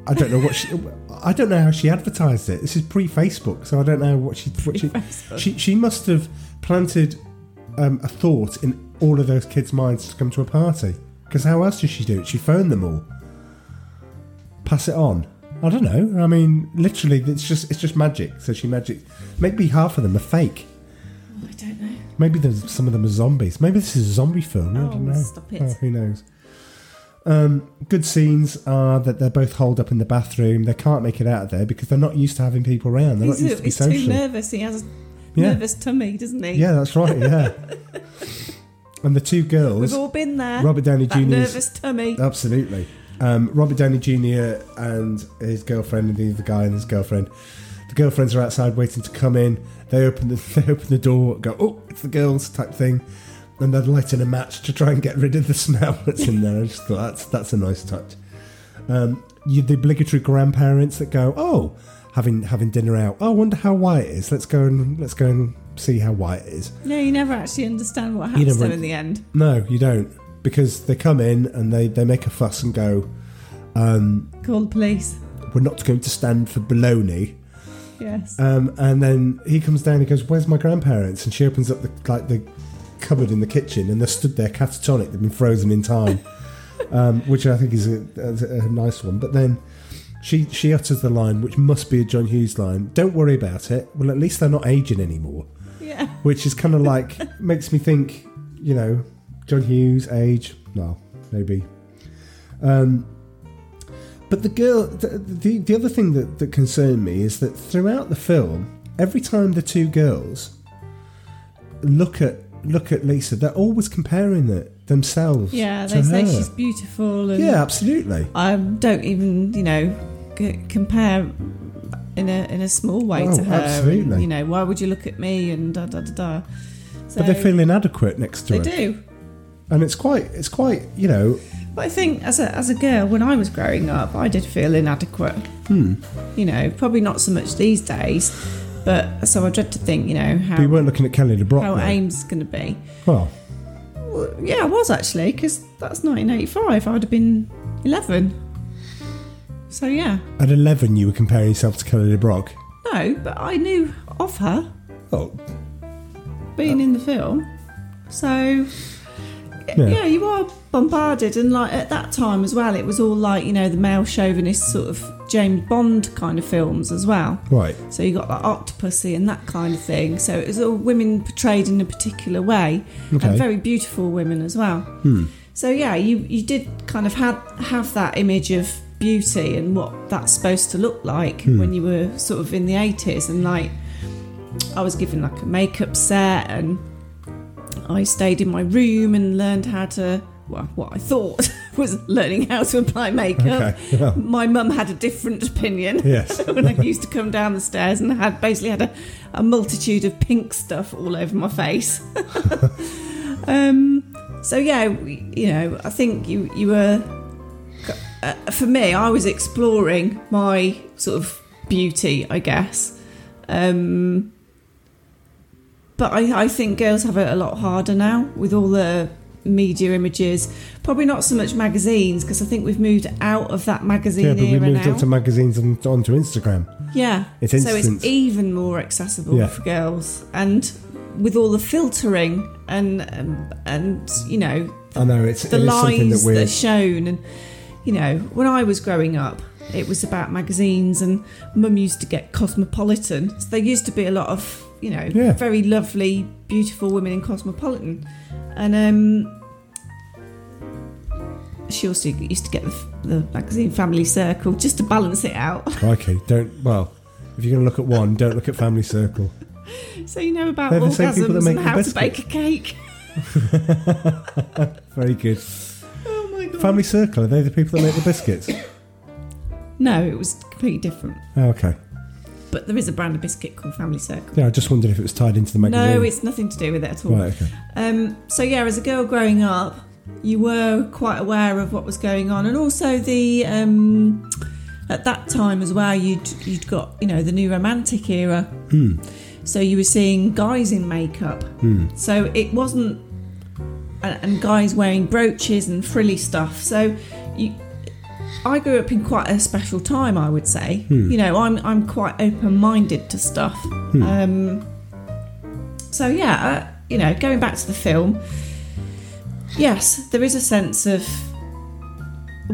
I don't know what she. I don't know how she advertised it. This is pre-Facebook, so I don't know what she. What she, Pre-Facebook. she she must have planted um, a thought in all of those kids' minds to come to a party. Because how else does she do it? She phoned them all. Pass it on. I don't know. I mean, literally, it's just it's just magic. So she magic. Maybe half of them are fake. I don't know. Maybe there's some of them are zombies. Maybe this is a zombie film. I Oh, don't know. stop it. Oh, who knows? Um, good scenes are that they're both holed up in the bathroom. They can't make it out of there because they're not used to having people around. They're He's, not used to be he's too social. nervous. He has a Yeah. nervous tummy, doesn't he? Yeah, that's right. Yeah. and the two girls. We've all been there. Robert Downey Jr. Nervous tummy. Absolutely. Um, Robert Downey Jr. and his girlfriend, and the other guy and his girlfriend. The girlfriends are outside waiting to come in. They open the they open the door, go, oh, it's the girls type thing, and they're lighting a match to try and get rid of the smell that's in there. I just thought that's that's a nice touch. Um, you, the obligatory grandparents that go, oh, having having dinner out. Oh, I wonder how Wyatt is. Let's go and let's go and see how white it is. No, you never actually understand what happens to them in the end. No, you don't, because they come in and they they make a fuss and go. Um, Call the police. we're not going to stand for baloney. Yes. Um, and then he comes down. He goes, "Where's my grandparents?" And she opens up the like the cupboard in the kitchen, and they're stood there catatonic. They've been frozen in time, um, which I think is a, a, a nice one. But then she she utters the line, which must be a John Hughes line. Don't worry about it. Well, at least they're not aging anymore. Yeah. Which is kind of like makes me think, you know, John Hughes age. No, maybe. Um, but the girl, the, the, the other thing that, that concerned me is that throughout the film, every time the two girls look at look at Lisa, they're always comparing it themselves. Yeah, to they say her. she's beautiful. And Yeah, absolutely. I don't even, you know, c- compare in a in a small way Oh, to her. absolutely. And, you know, why would you look at me and da da da da. So, but they feel inadequate next to they her. do. And it's quite it's quite you know But I think as a as a girl, when I was growing up, I did feel inadequate. hmm. You know, probably not so much these days. But so I dread to think, you know, how But you weren't looking at Kelly LeBrock. how though. Ames going to be. Well, Well, yeah, I was actually because that's 1985. I'd have been 11. So yeah, at eleven, you were comparing yourself to Kelly LeBrock. no, but I knew of her Oh, being in the film. So Yeah. yeah. you are bombarded, and like at that time as well, it was all like you know the male chauvinist sort of James Bond kind of films as well. right. So you got like Octopussy and that kind of thing. So it was all women portrayed in a particular way, Okay. and very beautiful women as well. Hmm. So yeah, you you did kind of had have that image of beauty and what that's supposed to look like Hmm. when you were sort of in the eighties, and like I was given like a makeup set, and I stayed in my room and learned how to. Well, what I thought was learning how to apply makeup. Okay, well. My mum had a different opinion. Yes. when I used to come down the stairs and had basically had a, a multitude of pink stuff all over my face. um, so yeah, we- you know, I think you you were uh, for me. I was exploring my sort of beauty, I guess. Um, but I, I think girls have it a lot harder now with all the media images. Probably not so much magazines because I think we've moved out of that magazine Yeah, but we moved now. to magazines and onto Instagram. Yeah. It's so it's even more accessible Yeah. for girls, and with all the filtering and um, and you know I know it's the it something that we're that's shown, and you know when I was growing up, it was about magazines, and Mum used to get Cosmopolitan. So there used to be a lot of you know Yeah. very lovely, beautiful women in Cosmopolitan, and um. She also used to get the, the magazine Family Circle just to balance it out. crikey. Don't well, if you're going to look at one, don't look at Family Circle. So you know about They're the same people that orgasms make and the how to bake a cake. Very good. Oh my god. Family Circle are they the people that make the biscuits? No, it was completely different. Oh, okay. But there is a brand of biscuit called Family Circle. Yeah, I just wondered if it was tied into the magazine. No, it's nothing to do with it at all. Right, okay. Um, so yeah, as a girl growing up, you were quite aware of what was going on, and also the um, at that time as well, you'd you'd got you know the new romantic era. Hmm. So you were seeing guys in makeup. Hmm. So it wasn't, and, and guys wearing brooches and frilly stuff. So you, I grew up in quite a special time, I would say. Hmm. You know, I'm I'm quite open minded to stuff. Hmm. Um, so yeah, uh, you know, going back to the film, yes, there is a sense of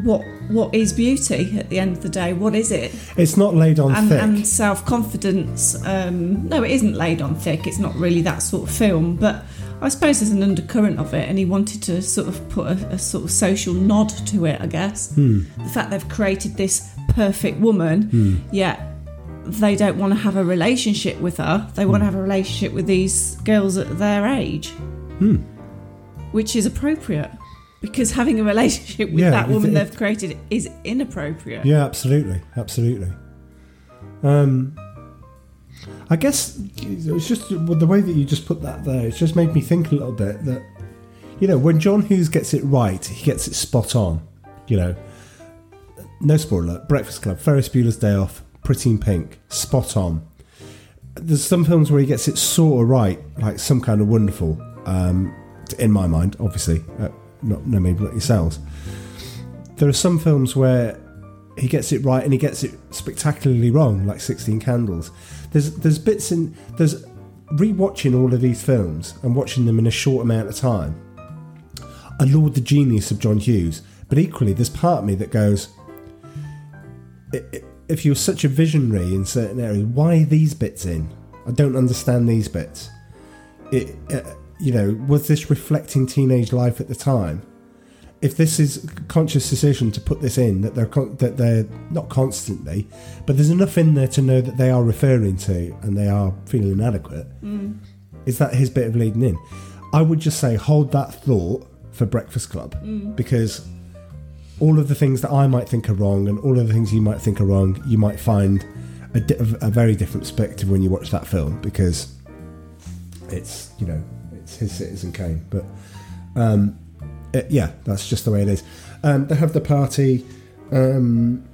what what is beauty at the end of the day. What is it? It's not laid on and, thick. and self confidence. Um, no, it isn't laid on thick. It's not really that sort of film, but I suppose there's an undercurrent of it, and he wanted to sort of put a, a sort of social nod to it. I guess Hmm. the fact they've created this perfect woman, Hmm. yet they don't want to have a relationship with her. They want to have a relationship with these girls at their age, Hmm. which is appropriate. Because having a relationship with Yeah, that it- woman it- they've created is inappropriate. Yeah, absolutely, absolutely. Um, I guess it's just the way that you just put that there. It's just made me think a little bit that you know when John Hughes gets it right, he gets it spot on. You know, no spoiler. Breakfast Club, Ferris Bueller's Day Off, Pretty in Pink, spot on. There's some films where he gets it sort of right, like Some Kind of Wonderful, um, in my mind, obviously, uh, not no maybe not yourselves. There are some films where he gets it right and he gets it spectacularly wrong, like Sixteen Candles. There's there's bits in there's rewatching all of these films and watching them in a short amount of time. I laud the genius of John Hughes, but equally there's part of me that goes, "I- I- if you're such a visionary in certain areas, why these bits in? I don't understand these bits. It, uh, you know, was this reflecting teenage life at the time? If this is a conscious decision to put this in, that they're con- that they're not constantly, but there's enough in there to know that they are referring to and they are feeling inadequate. Mm. Is that his bit of leading in? I would just say hold that thought for Breakfast Club Mm. because all of the things that I might think are wrong and all of the things you might think are wrong, you might find a, di- a very different perspective when you watch that film because it's you know it's his Citizen Kane. But um, it- yeah, that's just the way it is. Um, they have the party. Um,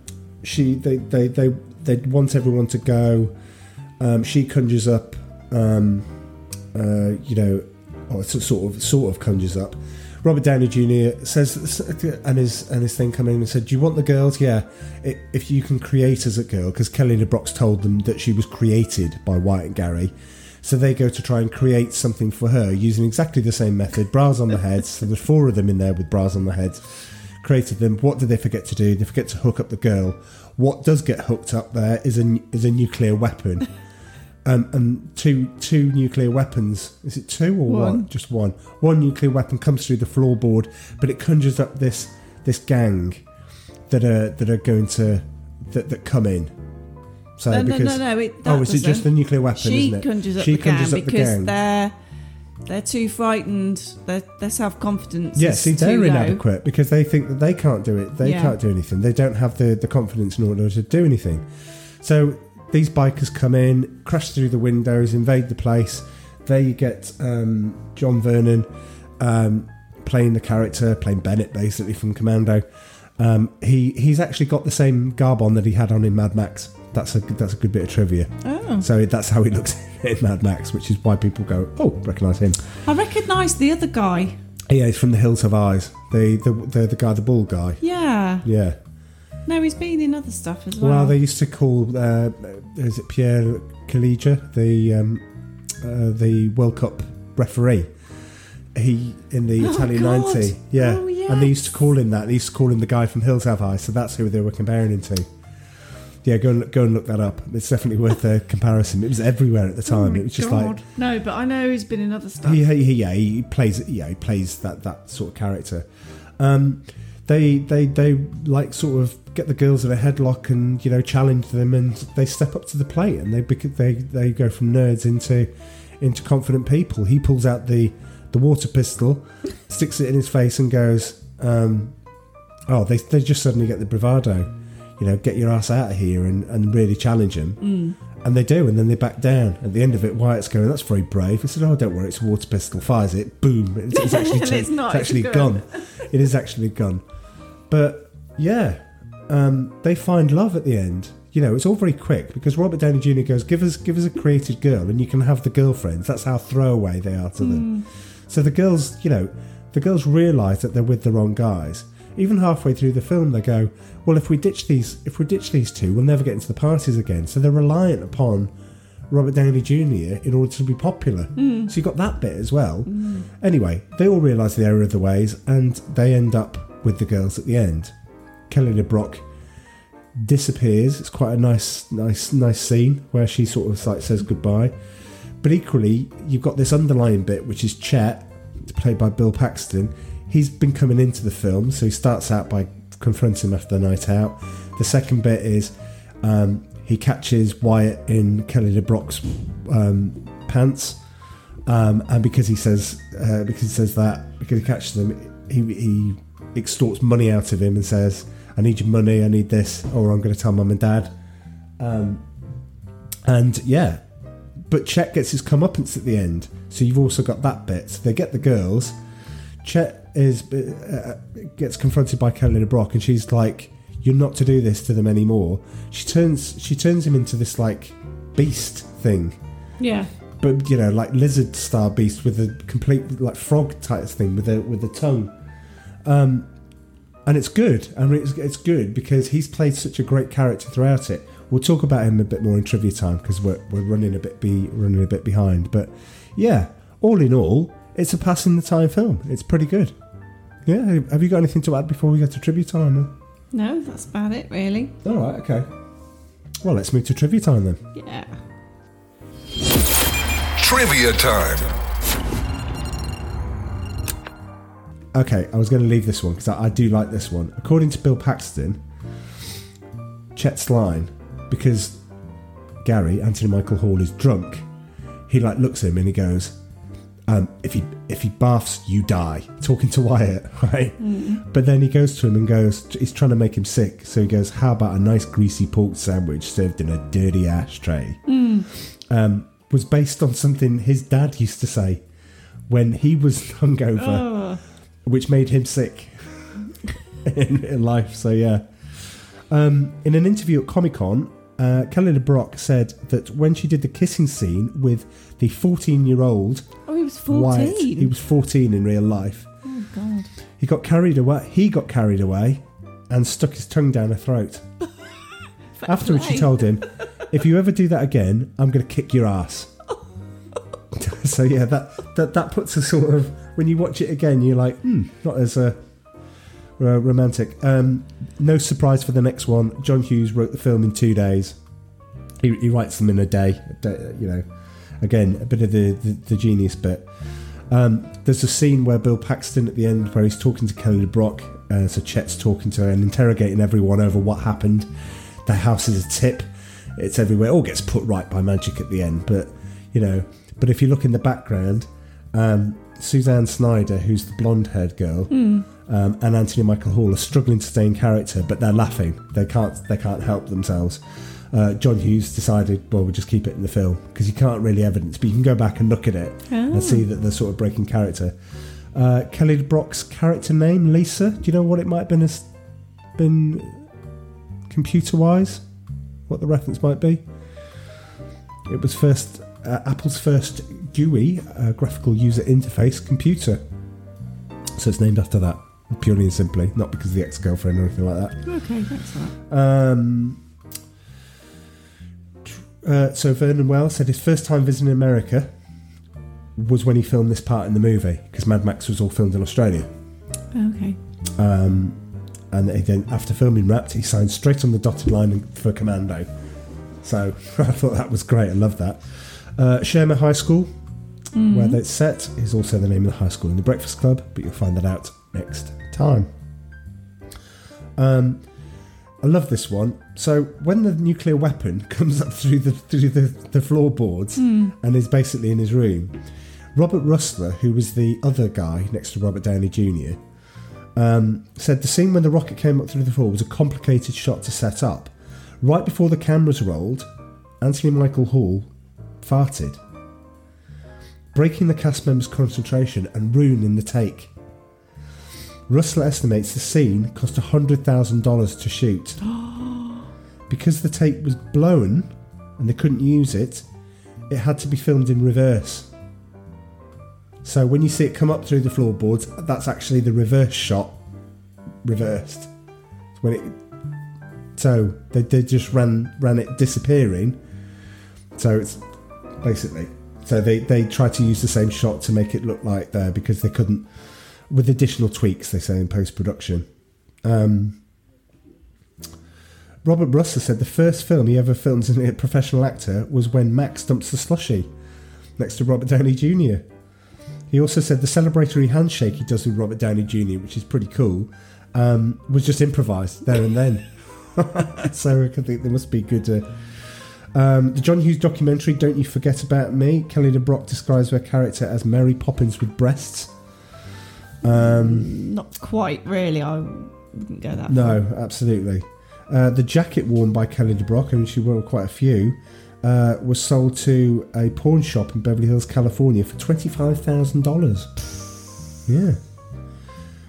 she they, they they they want everyone to go. Um, she conjures up, um, uh, you know, or sort of sort of conjures up. Robert Downey Jr. says, and his and his thing come in and said, "Do you want the girls? Yeah, if you can create as a girl, because Kelly LeBrock's told them that she was created by Wyatt and Gary." So they go to try and create something for her using exactly the same method, bras on the heads. So there's four of them in there with bras on the heads. Created them. What did they forget to do? They forget to hook up the girl. What does get hooked up there is a is a nuclear weapon. Um, and two two nuclear weapons. Is it two or one? One. Just one. One nuclear weapon comes through the floorboard, but it conjures up this this gang that are that are going to that, that come in. So no, no, because no, no. It, oh, is it just the nuclear weapon? She isn't it? conjures up she the conjures gang up the because gang. they're they're too frightened. Their their self confidence. Yeah, see, they're low. inadequate because they think that they can't do it. They Yeah. can't do anything. They don't have the, the confidence in order to do anything. So these bikers come in, crash through the windows, invade the place. There you get um, John Vernon um, playing the character, playing Bennett basically from Commando. Um, he he's actually got the same garb on that he had on in Mad Max. That's a that's a good bit of trivia. Oh. So that's how he looks in Mad Max, which is why people go, oh, recognise him. I recognise the other guy. Yeah, he's from the Hills Have Eyes. The the the, the guy, the ball guy. Yeah. Yeah. No, he's been in other stuff as well. Well, they used to call uh, is it Pierre Caligia the um, uh, the World Cup referee. He in the Oh, Italian God. ninety, yeah, Oh, and they used to call him that. They used to call him the guy from Hills Have Eyes, so that's who they were comparing him to. Yeah, go and go and look that up. It's definitely worth a comparison. It was everywhere at the Oh time. my it was just God. like no, but I know he's been in other stuff. he, he, yeah, he plays. Yeah, he plays that that sort of character. Um, they they they like sort of get the girls in a headlock and you know challenge them, and they step up to the plate, and they they they go from nerds into into confident people. He pulls out the the water pistol, sticks it in his face, and goes, um, "Oh, they they just suddenly get the bravado." You know, get your ass out of here and, and really challenge him. Mm. And they do, and then they back down. At the end of it, Wyatt's going, "That's very brave." I said, "Oh, don't worry, it's a water pistol." Fires it, boom! It's, it's actually it's it's actually gone. It is actually gun. But yeah, um, they find love at the end. You know, it's all very quick because Robert Downey Jr. goes, "Give us, give us a created girl, and you can have the girlfriends." That's how throwaway they are to them. So the girls, you know, the girls realise that they're with the wrong guys. Even halfway through the film, they go, "Well, if we ditch these, if we ditch these two, we'll never get into the parties again." So they're reliant upon Robert Downey Jr. in order to be popular. Mm. So you got that bit as well. Anyway, they all realise the error of the ways, and they end up with the girls at the end. Kelly LeBrock disappears. It's quite a nice, nice, nice scene where she sort of like says goodbye. But equally, you've got this underlying bit, which is Chet, played by Bill Paxton. He's been coming into the film, so he starts out by confronting him after the night out. The second bit is um, he catches Wyatt in Kelly LeBrock's um, pants, um, and because he says uh, because he says that because he catches them, he, he extorts money out of him and says, "I need your money, I need this, or I'm going to tell mum and dad." Um, and yeah, but Chet gets his comeuppance at the end, so you've also got that bit. So they get the girls. Chet is uh, gets confronted by Kelly LeBrock, and she's like, you're not to do this to them anymore. She turns she turns him into this like beast thing, Yeah. but you know, like lizard star beast with a complete like frog type thing with a with a tongue. Um, and it's good. I mean, it's, it's good because he's played such a great character throughout it. We'll talk about him a bit more in trivia time because we're, we're running a bit be running a bit behind. But yeah, all in all, it's a passing the time film. It's pretty good. Yeah, have you got anything to add before we go to trivia time? Then? No, that's about it, really. All right, okay. Well, let's move to trivia time then. Yeah. Trivia time. Okay, I was going to leave this one because I, I do like this one. According to Bill Paxton, Chet's line, because Gary, Anthony Michael Hall, is drunk, he like looks at him and he goes, um, if he if he baths, you die. Talking to Wyatt, right? But then he goes to him and goes, he's trying to make him sick. So he goes, how about a nice greasy pork sandwich served in a dirty ashtray? Um, was based on something his dad used to say when he was hungover Oh. which made him sick in, in life. So yeah. Um, in an interview at Comic Con, uh, Kelly LeBrock said that when she did the kissing scene with the 14-year-old Oh, he was 14. Wyatt, he was 14 in real life. Oh, God. He got carried away. He got carried away and stuck his tongue down her throat. Afterwards, she told him, "If you ever do that again, I'm going to kick your ass." so yeah, that, that that puts a sort of when you watch it again, you're like, hmm, not as a. uh, romantic. Um, no surprise for the next one. John Hughes wrote the film in two days. He, he writes them in a day. a day, You know, again, a bit of the the, the genius bit. Um, there's a scene where Bill Paxton at the end where he's talking to Kelly LeBrock. Uh, so Chet's talking to her and interrogating everyone over what happened. The house is a tip. It's everywhere. It all gets put right by magic at the end. But you know, but if you look in the background, um, Suzanne Snyder, who's the blonde-haired girl, Hmm. um, and Anthony Michael Hall are struggling to stay in character, but they're laughing. They can't. They can't help themselves. Uh, John Hughes decided, well, we'll just keep it in the film because you can't really evidence, but you can go back and look at it Oh. and see that they're sort of breaking character. Uh, Kelly Brock's character name, Lisa. Do you know what it might have been? As, been computer-wise, what the reference might be? It was first uh, Apple's first GUI, uh, graphical user interface computer. So it's named after that, purely and simply, not because of the ex-girlfriend or anything like that. Okay, thanks for that. Um, uh, so Vernon Wells said his first time visiting America was when he filmed this part in the movie because Mad Max was all filmed in Australia. Okay. Um, and he then, after filming wrapped, he signed straight on the dotted line for Commando. So I thought that was great. I love that. Uh, Shermer High School, where Mhm. that's set, is also the name of the high school in the Breakfast Club, but you'll find that out next time. Um, I love this one. So when the nuclear weapon comes up through the through the, the floorboards Hmm. and is basically in his room, Robert Rusler, who was the other guy next to Robert Downey Jr., um, said the scene when the rocket came up through the floor was a complicated shot to set up. Right before the cameras rolled, Anthony Michael Hall farted, breaking the cast members' concentration and ruining the take. Rusler estimates the scene cost $100,000 to shoot. because the tape was blown and they couldn't use it, it had to be filmed in reverse. So when you see it come up through the floorboards, that's actually the reverse shot, reversed. When it, so they, they just ran ran it disappearing. So it's basically so they they tried to use the same shot to make it look like there because they couldn't with additional tweaks they say in post production. Um, Robert Rusler said the first film he ever filmed as a professional actor was when Max dumps the slushy next to Robert Downey Jr. He also said the celebratory handshake he does with Robert Downey Jr., which is pretty cool, um, was just improvised there and then. so I think there must be good. Uh, um, the John Hughes documentary, Don't You Forget About Me, Kelly DeBrock describes her character as Mary Poppins with breasts. Um, Not quite, really. I wouldn't go that no, absolutely. Uh, the jacket worn by Kelly DeBrock, I mean, she wore quite a few, uh, was sold to a pawn shop in Beverly Hills, California for $25,000. Yeah.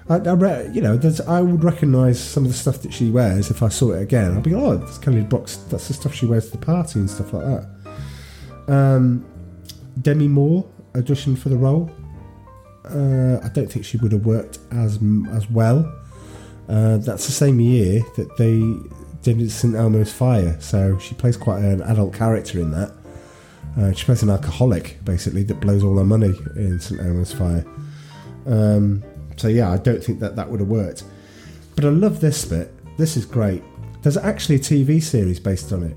I, I re- you know, there's, I would recognise some of the stuff that she wears if I saw it again. I'd be like, oh, that's Kelly Brock's. That's the stuff she wears to the party and stuff like that. Um, Demi Moore auditioned for the role. Uh, I don't think she would have worked as as well. Uh, that's the same year that they did St Elmo's Fire, so she plays quite an adult character in that. Uh, she plays an alcoholic, basically, that blows all her money in St Elmo's Fire. Um, so yeah, I don't think that that would have worked. But I love this bit. This is great. There's actually a TV series based on it,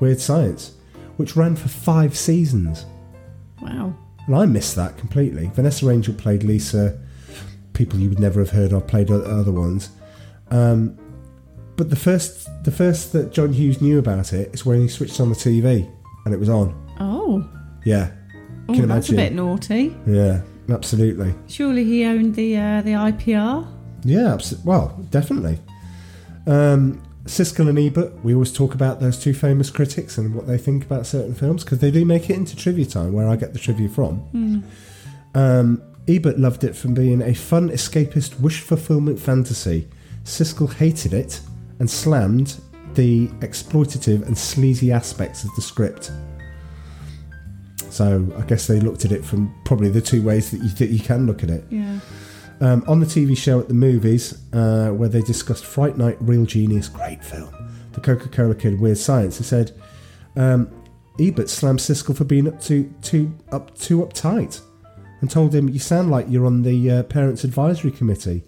Weird Science, which ran for five seasons. Wow. And I missed that completely. Vanessa Angel played Lisa. People you would never have heard of played other ones. Um, but the first, the first that John Hughes knew about it is when he switched on the TV and it was on. Oh. Yeah, Oh, Can that's a bit naughty. yeah, absolutely. Surely he owned the uh, the IPR. Yeah, abso- well, definitely. Um, Siskel and Ebert, we always talk about those two famous critics and what they think about certain films because they do make it into trivia time where I get the trivia from. Hmm. Um, Ebert loved it from being a fun, escapist, wish fulfillment fantasy. Siskel hated it and slammed the exploitative and sleazy aspects of the script. So I guess they looked at it from probably the two ways that you, that you can look at it. Yeah. Um, on the TV show at the movies, uh, where they discussed Fright Night, Real Genius, great film, The Coca Cola Kid, Weird Science, they said um, Ebert slammed Siskel for being up too, too, up, too uptight and told him, You sound like you're on the uh, Parents Advisory Committee.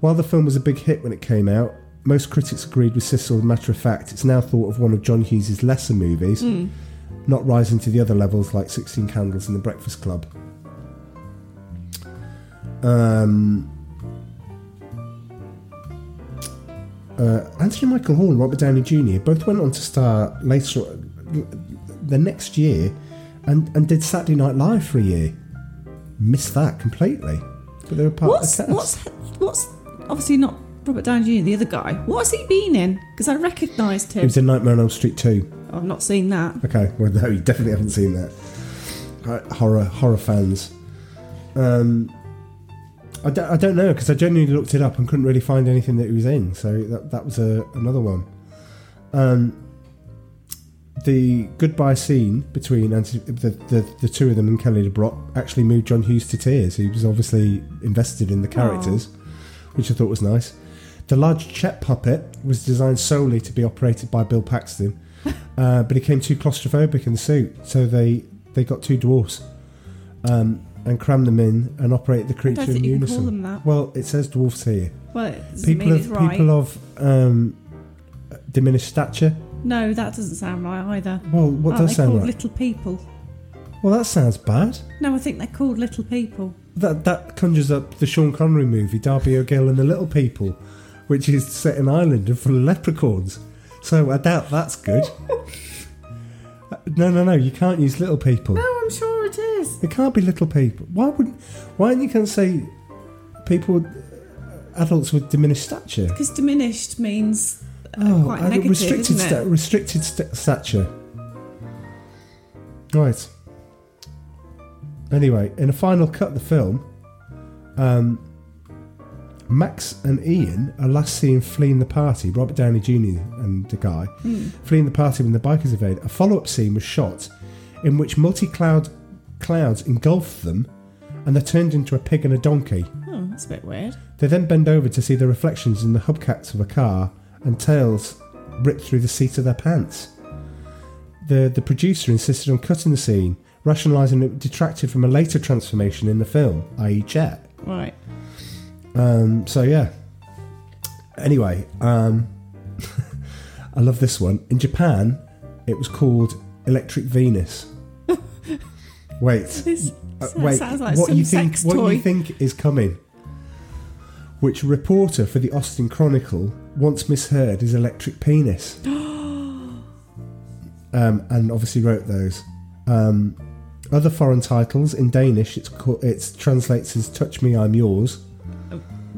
While the film was a big hit when it came out, most critics agreed with Siskel. Matter of fact, it's now thought of one of John Hughes' lesser movies, Mm. not rising to the other levels like 16 Candles and The Breakfast Club. Um, uh, Anthony Michael Hall and Robert Downey Jr. both went on to star later the next year and, and did Saturday Night Live for a year. Missed that completely. But they were part What's of the what's cast. what's obviously not Robert Downey Jr. The other guy. What's he been in? Because I recognised him. He was in Nightmare on Elm Street 2. I've not seen that. Okay, well, no, you definitely haven't seen that. Horror, horror fans. Um, I don't, I don't know because I genuinely looked it up and couldn't really find anything that he was in. So that, that was a, another one. Um, the goodbye scene between Anthony, the, the the two of them and Kelly LeBrock actually moved John Hughes to tears. He was obviously invested in the characters, which I thought was nice. The large Chet puppet was designed solely to be operated by Bill Paxton, uh, but he became too claustrophobic in the suit, so they they got two dwarfs um, and cram them in and operate the creature in unison. call them that. Well, it says dwarfs here. Well, it people of it's right. people of um, diminished stature. No, that doesn't sound right either. Well, what Aren't does they sound called right? Little people. Well, that sounds bad. No, I think they're called little people. That that conjures up the Sean Connery movie Darby O'Gill and the Little People, which is set in Ireland and full of leprechauns. So I doubt that's good. no, no, no. You can't use little people. No, I'm sure it is. It can't be little people. Why wouldn't? Why you to say people, adults with diminished stature? Because diminished means uh, Oh, quite uh, negative, restricted, isn't sta- restricted sta- stature. Right. Anyway, in a final cut of the film, um, Max and Ian are last seen fleeing the party. Robert Downey Jr. and the guy Hmm. fleeing the party when the bikers evade. A follow-up scene was shot in which multi-cloud clouds engulfed them, and they're turned into a pig and a donkey. Oh, that's a bit weird. They then bend over to see the reflections in the hubcaps of a car and tails rip through the seat of their pants. The, the producer insisted on cutting the scene, rationalising it detracted from a later transformation in the film, i.e., Chet. Right. Um, so, yeah. Anyway, um, I love this one. In Japan, it was called Electric Venus. Wait. Uh, wait, like what you think? What toy. you think is coming? Which reporter for the Austin Chronicle once misheard his electric penis, um, and obviously wrote those. Um, other foreign titles in Danish, it's called, it translates as "Touch Me, I'm Yours."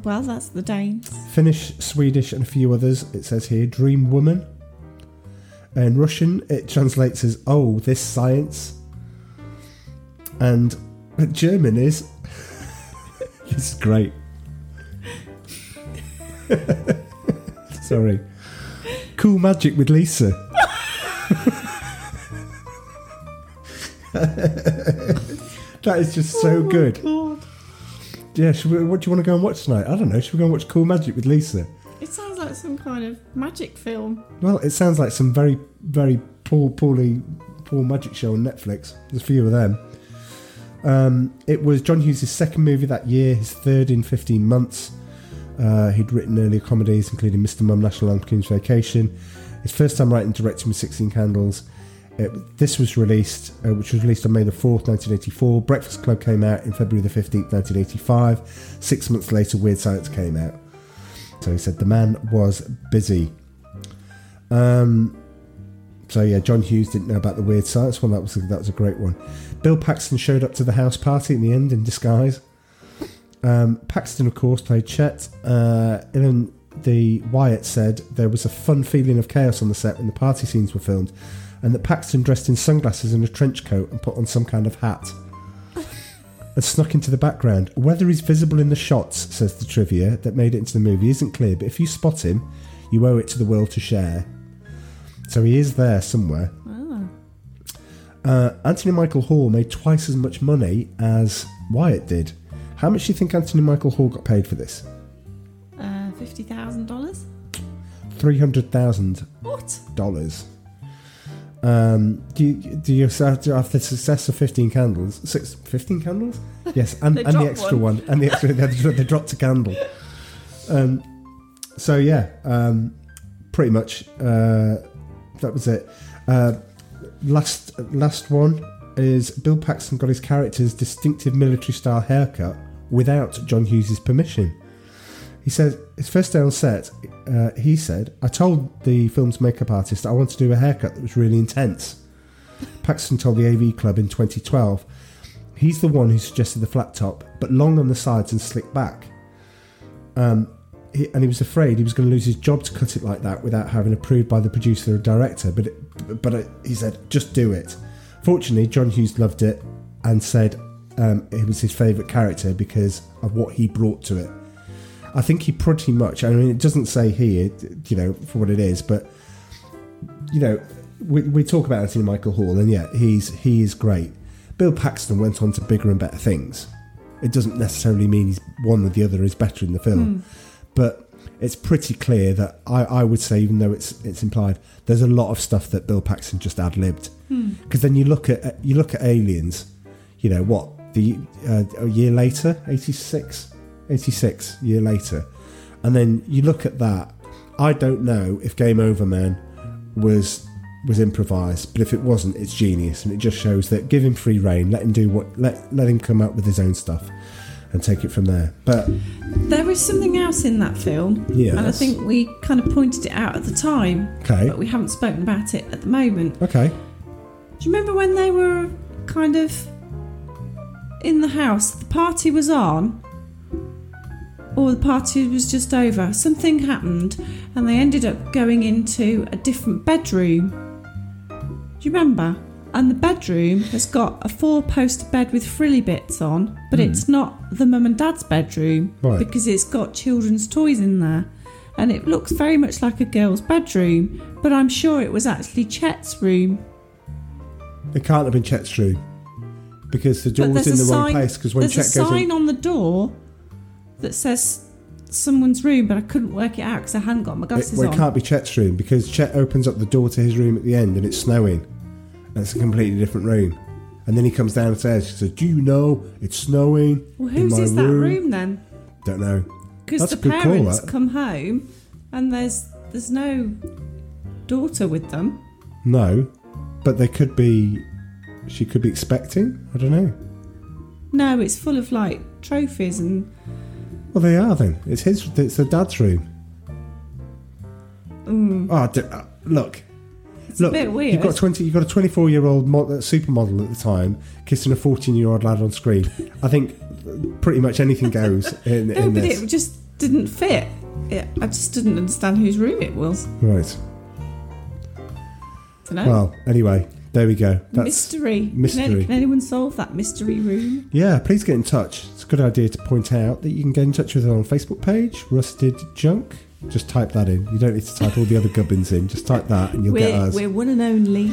Well, that's the Danes. Finnish, Swedish, and a few others. It says here "Dream Woman." In Russian, it translates as "Oh, this science." And German is this is great. Sorry. Cool Magic with Lisa. that is just so oh good. Yeah, should we, what do you want to go and watch tonight? I don't know. Should we go and watch Cool Magic with Lisa? It sounds like some kind of magic film. Well, it sounds like some very, very poor, poorly, poor magic show on Netflix. There's a few of them. Um, it was John Hughes' second movie that year, his third in 15 months. Uh, he'd written earlier comedies, including Mr. Mum, National Lampoon's Vacation. His first time writing and directing with 16 Candles. It, this was released, uh, which was released on May the 4th, 1984. Breakfast Club came out in February the 15th, 1985. Six months later, Weird Science came out. So he said the man was busy. Um, so yeah, John Hughes didn't know about the weird science one. That was a, that was a great one. Bill Paxton showed up to the house party in the end in disguise. Um, Paxton, of course, played Chet. Uh, Ilan the Wyatt said there was a fun feeling of chaos on the set when the party scenes were filmed, and that Paxton dressed in sunglasses and a trench coat and put on some kind of hat and snuck into the background. Whether he's visible in the shots, says the trivia that made it into the movie, isn't clear, but if you spot him, you owe it to the world to share. So he is there somewhere. Uh, Anthony Michael Hall made twice as much money as Wyatt did. How much do you think Anthony Michael Hall got paid for this? Uh, $50,000? Three hundred thousand dollars. What? dollars. Um, do you do you after after the success of fifteen candles? Six, 15 candles? Yes, and, and the extra one. one. and the extra they, they dropped a candle. Um, so yeah, um, pretty much uh, that was it. Uh, last last one is Bill Paxton got his character's distinctive military style haircut without John Hughes' permission. He said his first day on set, uh, he said, I told the film's makeup artist I wanted to do a haircut that was really intense. Paxton told the AV Club in 2012, he's the one who suggested the flat top, but long on the sides and slick back. Um, he, and he was afraid he was going to lose his job to cut it like that without having approved by the producer or director. But it, but it, he said, just do it. Fortunately, John Hughes loved it and said um, it was his favourite character because of what he brought to it. I think he pretty much. I mean, it doesn't say here, you know, for what it is, but you know, we, we talk about Anthony Michael Hall, and yeah, he's he is great. Bill Paxton went on to bigger and better things. It doesn't necessarily mean one or the other is better in the film, but it's pretty clear that I, I would say, even though it's it's implied, there's a lot of stuff that Bill Paxton just ad libbed. Hmm. Because then you look at you look at Aliens, you know what the uh, a year later, 86, 86 year later, and then you look at that. I don't know if Game Over Man was was improvised, but if it wasn't, it's genius, and it just shows that give him free reign, let him do what let let him come up with his own stuff, and take it from there. But There is something else in that film. Yes. And I think we kind of pointed it out at the time. Okay. But we haven't spoken about it at the moment. okay, Do you remember when they were kind of in the house? The party was on, or the party was just over. Something happened, and they ended up going into a different bedroom. Do you remember? And the bedroom has got a four poster bed with frilly bits on, but Hmm. it's not the mum and dad's bedroom Right. because it's got children's toys in there. And it looks very much like a girl's bedroom, but I'm sure it was actually Chet's room. it can't have been Chet's room because the door was in the a wrong place. Because when there's Chet a sign in, on the door that says someone's room, but I couldn't work it out because I hadn't got my it, glasses well, it on. can't be Chet's room because Chet opens up the door to his room at the end and it's snowing, and it's a completely different room. And then he comes downstairs. He says, "Do you know it's snowing well, in whose is that room then? Don't know. Because the call, parents that. come home and there's there's no daughter with them. No, but they could be. She could be expecting. I don't know. No, it's full of like trophies and Well, they are then. It's his. It's the dad's room. mm, Oh, d- uh, look. It's a look, bit weird. You've got twenty. You've got a twenty-four-year-old mod, uh, supermodel at the time kissing a fourteen-year-old lad on screen. I think pretty much anything goes in, no, in but this. it just didn't fit. It, I just didn't understand whose room it was. Right. Dunno. Well, anyway, There we go. That's mystery. Can, any- Mystery. can anyone solve that mystery room? Yeah, please get in touch. It's a good idea to point out that you can get in touch with us on Facebook page, Rusted Junk. Just type that in. You don't need to type all the other gubbins in. Just type that and you'll we're, get us. we're one and only.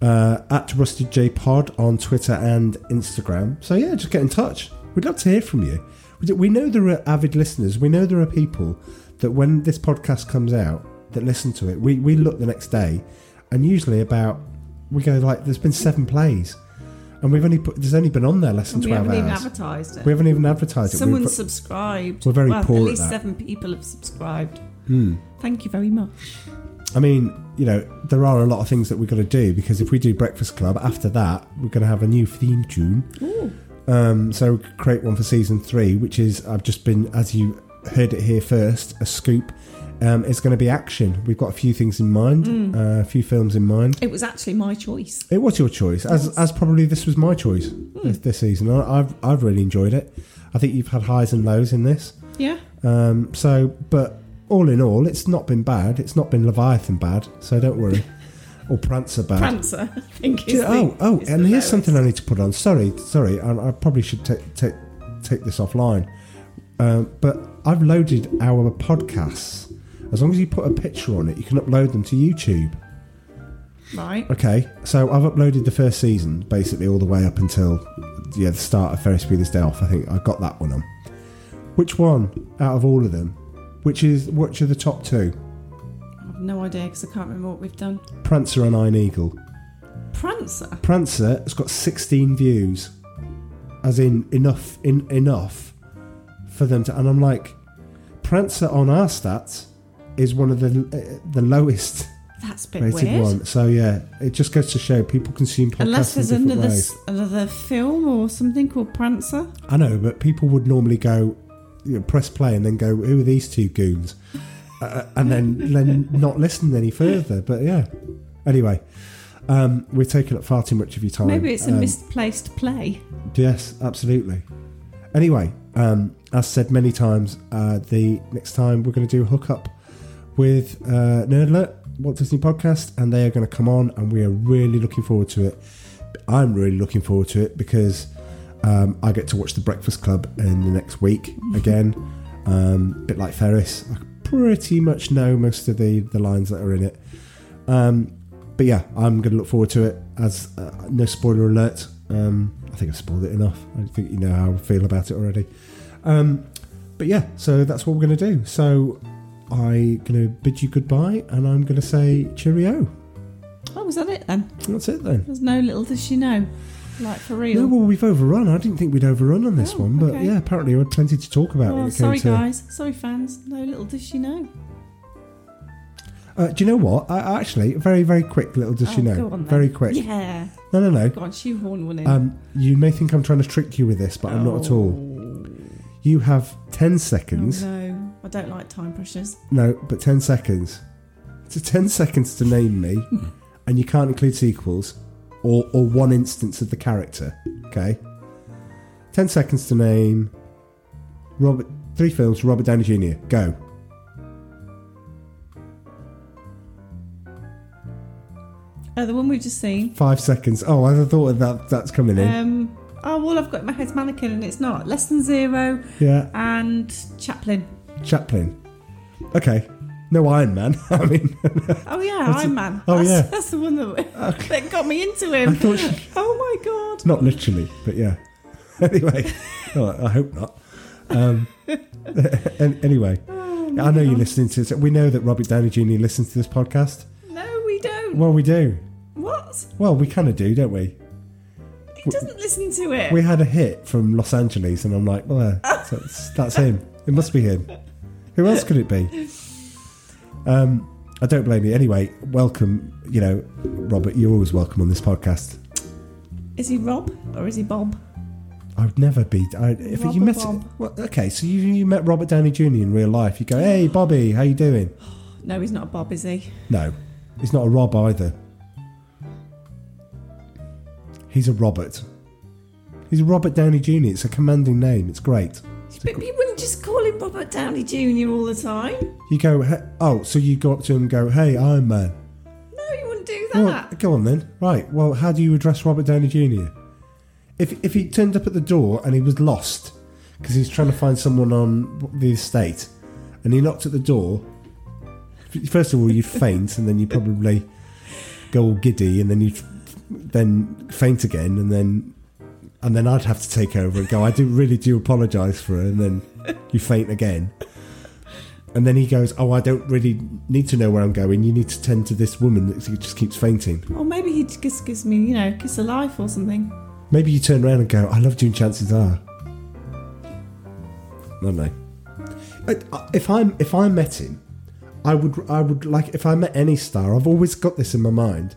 uh, at Rusted J Pod on Twitter and Instagram. So yeah, just get in touch. We'd love to hear from you. We We know there are avid listeners. We know there are people that when this podcast comes out that listen to it. We we look the next day, and usually about we go like there's been seven plays, and we've only put there's only been on there less than We twelve haven't even hours. advertised it. We haven't even advertised it. Someone We've- subscribed. We're very well, poor At at least seven people have subscribed. Hmm. Thank you very much. I mean, you know, there are a lot of things that we've got to do because if we do Breakfast Club, after that, we're going to have a new theme tune. Ooh. Um, so create one for season three, which is I've just been, as you heard it here first, a scoop. Um, it's going to be action. We've got a few things in mind, Mm. uh, a few films in mind. It was actually my choice. It was your choice, as as probably this was my choice Hmm. this, this season. I- I've I've really enjoyed it. I think you've had highs and lows in this. Yeah. Um, so, but all in all, it's not been bad. It's not been Leviathan bad. So don't worry. or Prancer bad. Prancer, I think. You- oh, the, oh, and here's lowest. something I need to put on. Sorry, sorry, I, I probably should take take take this offline. Um, but I've loaded our podcasts. As long as you put a picture on it, you can upload them to YouTube. Right. Okay, so I've uploaded the first season, basically all the way up until yeah the start of Ferris Bueller's Day Off. I think I got that one on. Which one out of all of them? Which is which are the top two? I have no idea because I can't remember what we've done. Prancer and Iron Eagle. Prancer. Prancer has got 16 views, as in enough in enough for them to. And I'm like, Prancer on our stats is one of the uh, the lowest That's a bit rated weird. one. So yeah, it just goes to show people consume podcasts Unless there's in different another ways. another film or something called Prancer. I know, but people would normally go, you know, press play and then go, "Who are these two goons?" uh, and then then not listen any further. But yeah, anyway, um, we're taking up far too much of your time. Maybe it's a Um, misplaced play. Yes, absolutely. Anyway, um, as said many times, uh, the next time we're going to do a hookup with uh, Nerd Alert, Walt Disney Podcast, and they are going to come on, and we are really looking forward to it. I'm really looking forward to it because um, I get to watch The Breakfast Club in the next week again. Um, a bit like Ferris, I pretty much know most of the, the lines that are in it. Um, but yeah, I'm going to look forward to it. As uh, no spoiler alert. Um, I think I've spoiled it enough. I think you know how I feel about it already. Um, but yeah, so that's what we're going to do. So I'm going to bid you goodbye, and I'm going to say cheerio. Oh, was that it then? That's it then. There's no little does she know. Like for real. No, well, we've overrun. I didn't think we'd overrun on this Oh, one, but okay. yeah, apparently we had plenty to talk about. Oh, came sorry, to, guys. Sorry, fans. No little does she know. Uh, do you know what? I, actually, very, very quick little does Oh, she know. go on very quick. Yeah. No, no, no. Go on, shoehorn one in. Um, you may think I'm trying to trick you with this, but I'm not at all. You have 10 oh, seconds. no. I don't like time pressures. No, but 10 seconds. It's a 10 seconds to name me, and you can't include sequels or, or one instance of the character. Okay? 10 seconds to name Robert three films Robert Downey Jr. Go. Uh, the one we've just seen. Five seconds. Oh, I thought that that's coming in. Um, oh, well, I've got in my head's mannequin and it's not. Less than zero yeah. and Chaplin. Chaplin. Okay. No Iron Man. I mean, Oh, yeah, Iron a- Man. oh, that's, yeah. That's the one that, that got me into him. I thought she- oh, my God. not literally, but yeah. Anyway, oh, I hope not. Um, anyway, Oh, I know you're listening to this. We know that Robert Downey Jr. listens to this podcast. No, we don't. Well, we do. What? Well, we kind of do, don't we? He doesn't listen to it. We had a hit from Los Angeles, and I'm like, well, uh, that's, that's him. It must be him. Who else could it be? Um, I don't blame you. Anyway, welcome. You know, Robert, you're always welcome on this podcast. Is he Rob or is he Bob? I would never be. I, if you met, Bob. well, okay, so you, you met Robert Downey Jr. in real life. You go, hey, Bobby, how you doing? No, he's not a Bob, is he? No, he's not a Rob either. He's a Robert. He's a Robert Downey Jr. It's a commanding name. It's great. But you wouldn't just call him Robert Downey Jr. all the time. You go, "Hey-" oh, so you go up to him and go, hey, Iron Man. No, you wouldn't do Well, go on then. Right. Well, how do you address Robert Downey Jr.? If if he turned up at the door and he was lost because he's trying to find someone on the estate, and he knocked at the door, first of all you'd faint, and then you probably go all giddy, and then you would then faint again, and then and then I'd have to take over and go. I do really do apologise for her, and then you faint again. And then he goes, "Oh, I don't really need to know where I'm going. You need to tend to this woman that just keeps fainting." Or maybe he just gives me, you know, kiss of life or something. Maybe you turn around and go, "I love you." And chances are, I don't know. Uh, if I'm if I met him, I would I would like if I met any star. I've always got this in my mind.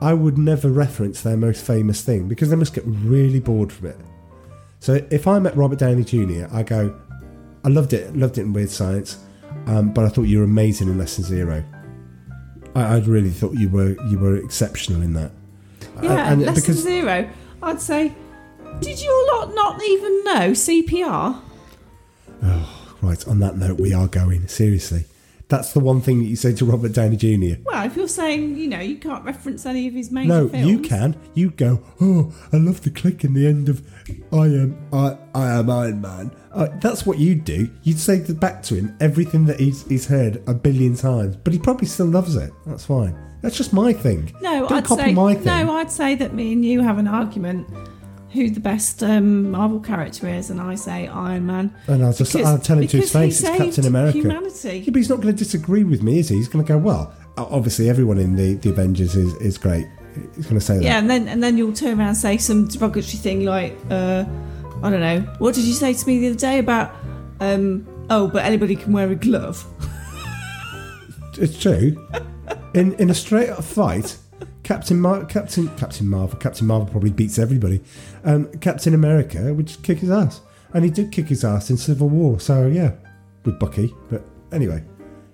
I would never reference their most famous thing because they must get really bored from it. So if I met Robert Downey Jr., I go, I loved it, loved it in Weird Science, um, but I thought you were amazing in Less Than Zero. I, I really thought you were you were exceptional in that. Yeah, And lesson because- zero. I'd say, did you lot not even know CPR? Oh, right, on that note, we are going. Seriously. That's the one thing that you say to Robert Downey Jr. Well, if you're saying, you know, you can't reference any of his major No, films. you can. You go, oh, I love the click in the end of I am I, I am Iron Man. Uh, that's what you'd do. You'd say back to him everything that he's, he's heard a billion times, but he probably still loves it. That's fine. That's just my thing. No, Don't I'd copy say my thing. no. I'd say that me and you have an argument who the best um, Marvel character is, and I say Iron Man. And I'll just Because- I'll tell him to his face it's Captain America. Humanity. Yeah, but he's not going to disagree with me, is he? He's going to go, well, obviously everyone in the, the Avengers is, is great. He's going to say that. Yeah, and then and then you'll turn around and say some derogatory thing like, uh, I don't know, what did you say to me the other day about? Um, oh, but anybody can wear a glove. It's true. in in a straight up fight, Captain Mar- Captain Captain Marvel Captain Marvel probably beats everybody. Um, Captain America would just kick his ass, and he did kick his ass in Civil War. So yeah, with Bucky. But anyway,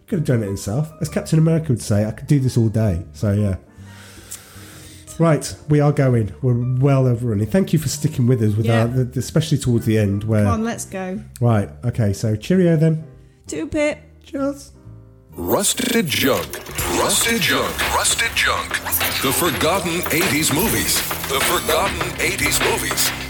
could have done it himself. As Captain America would say, I could do this all day. So yeah. Right, we are going. We're well overrunning. Thank you for sticking with us, with Yeah. our, the, especially towards the end. Where Come on, let's go. right, okay. So cheerio then. Two pip. Cheers. Rusted Junk. Rusted Junk. Rusted Junk. The Forgotten 80s Movies. The Forgotten 80s Movies.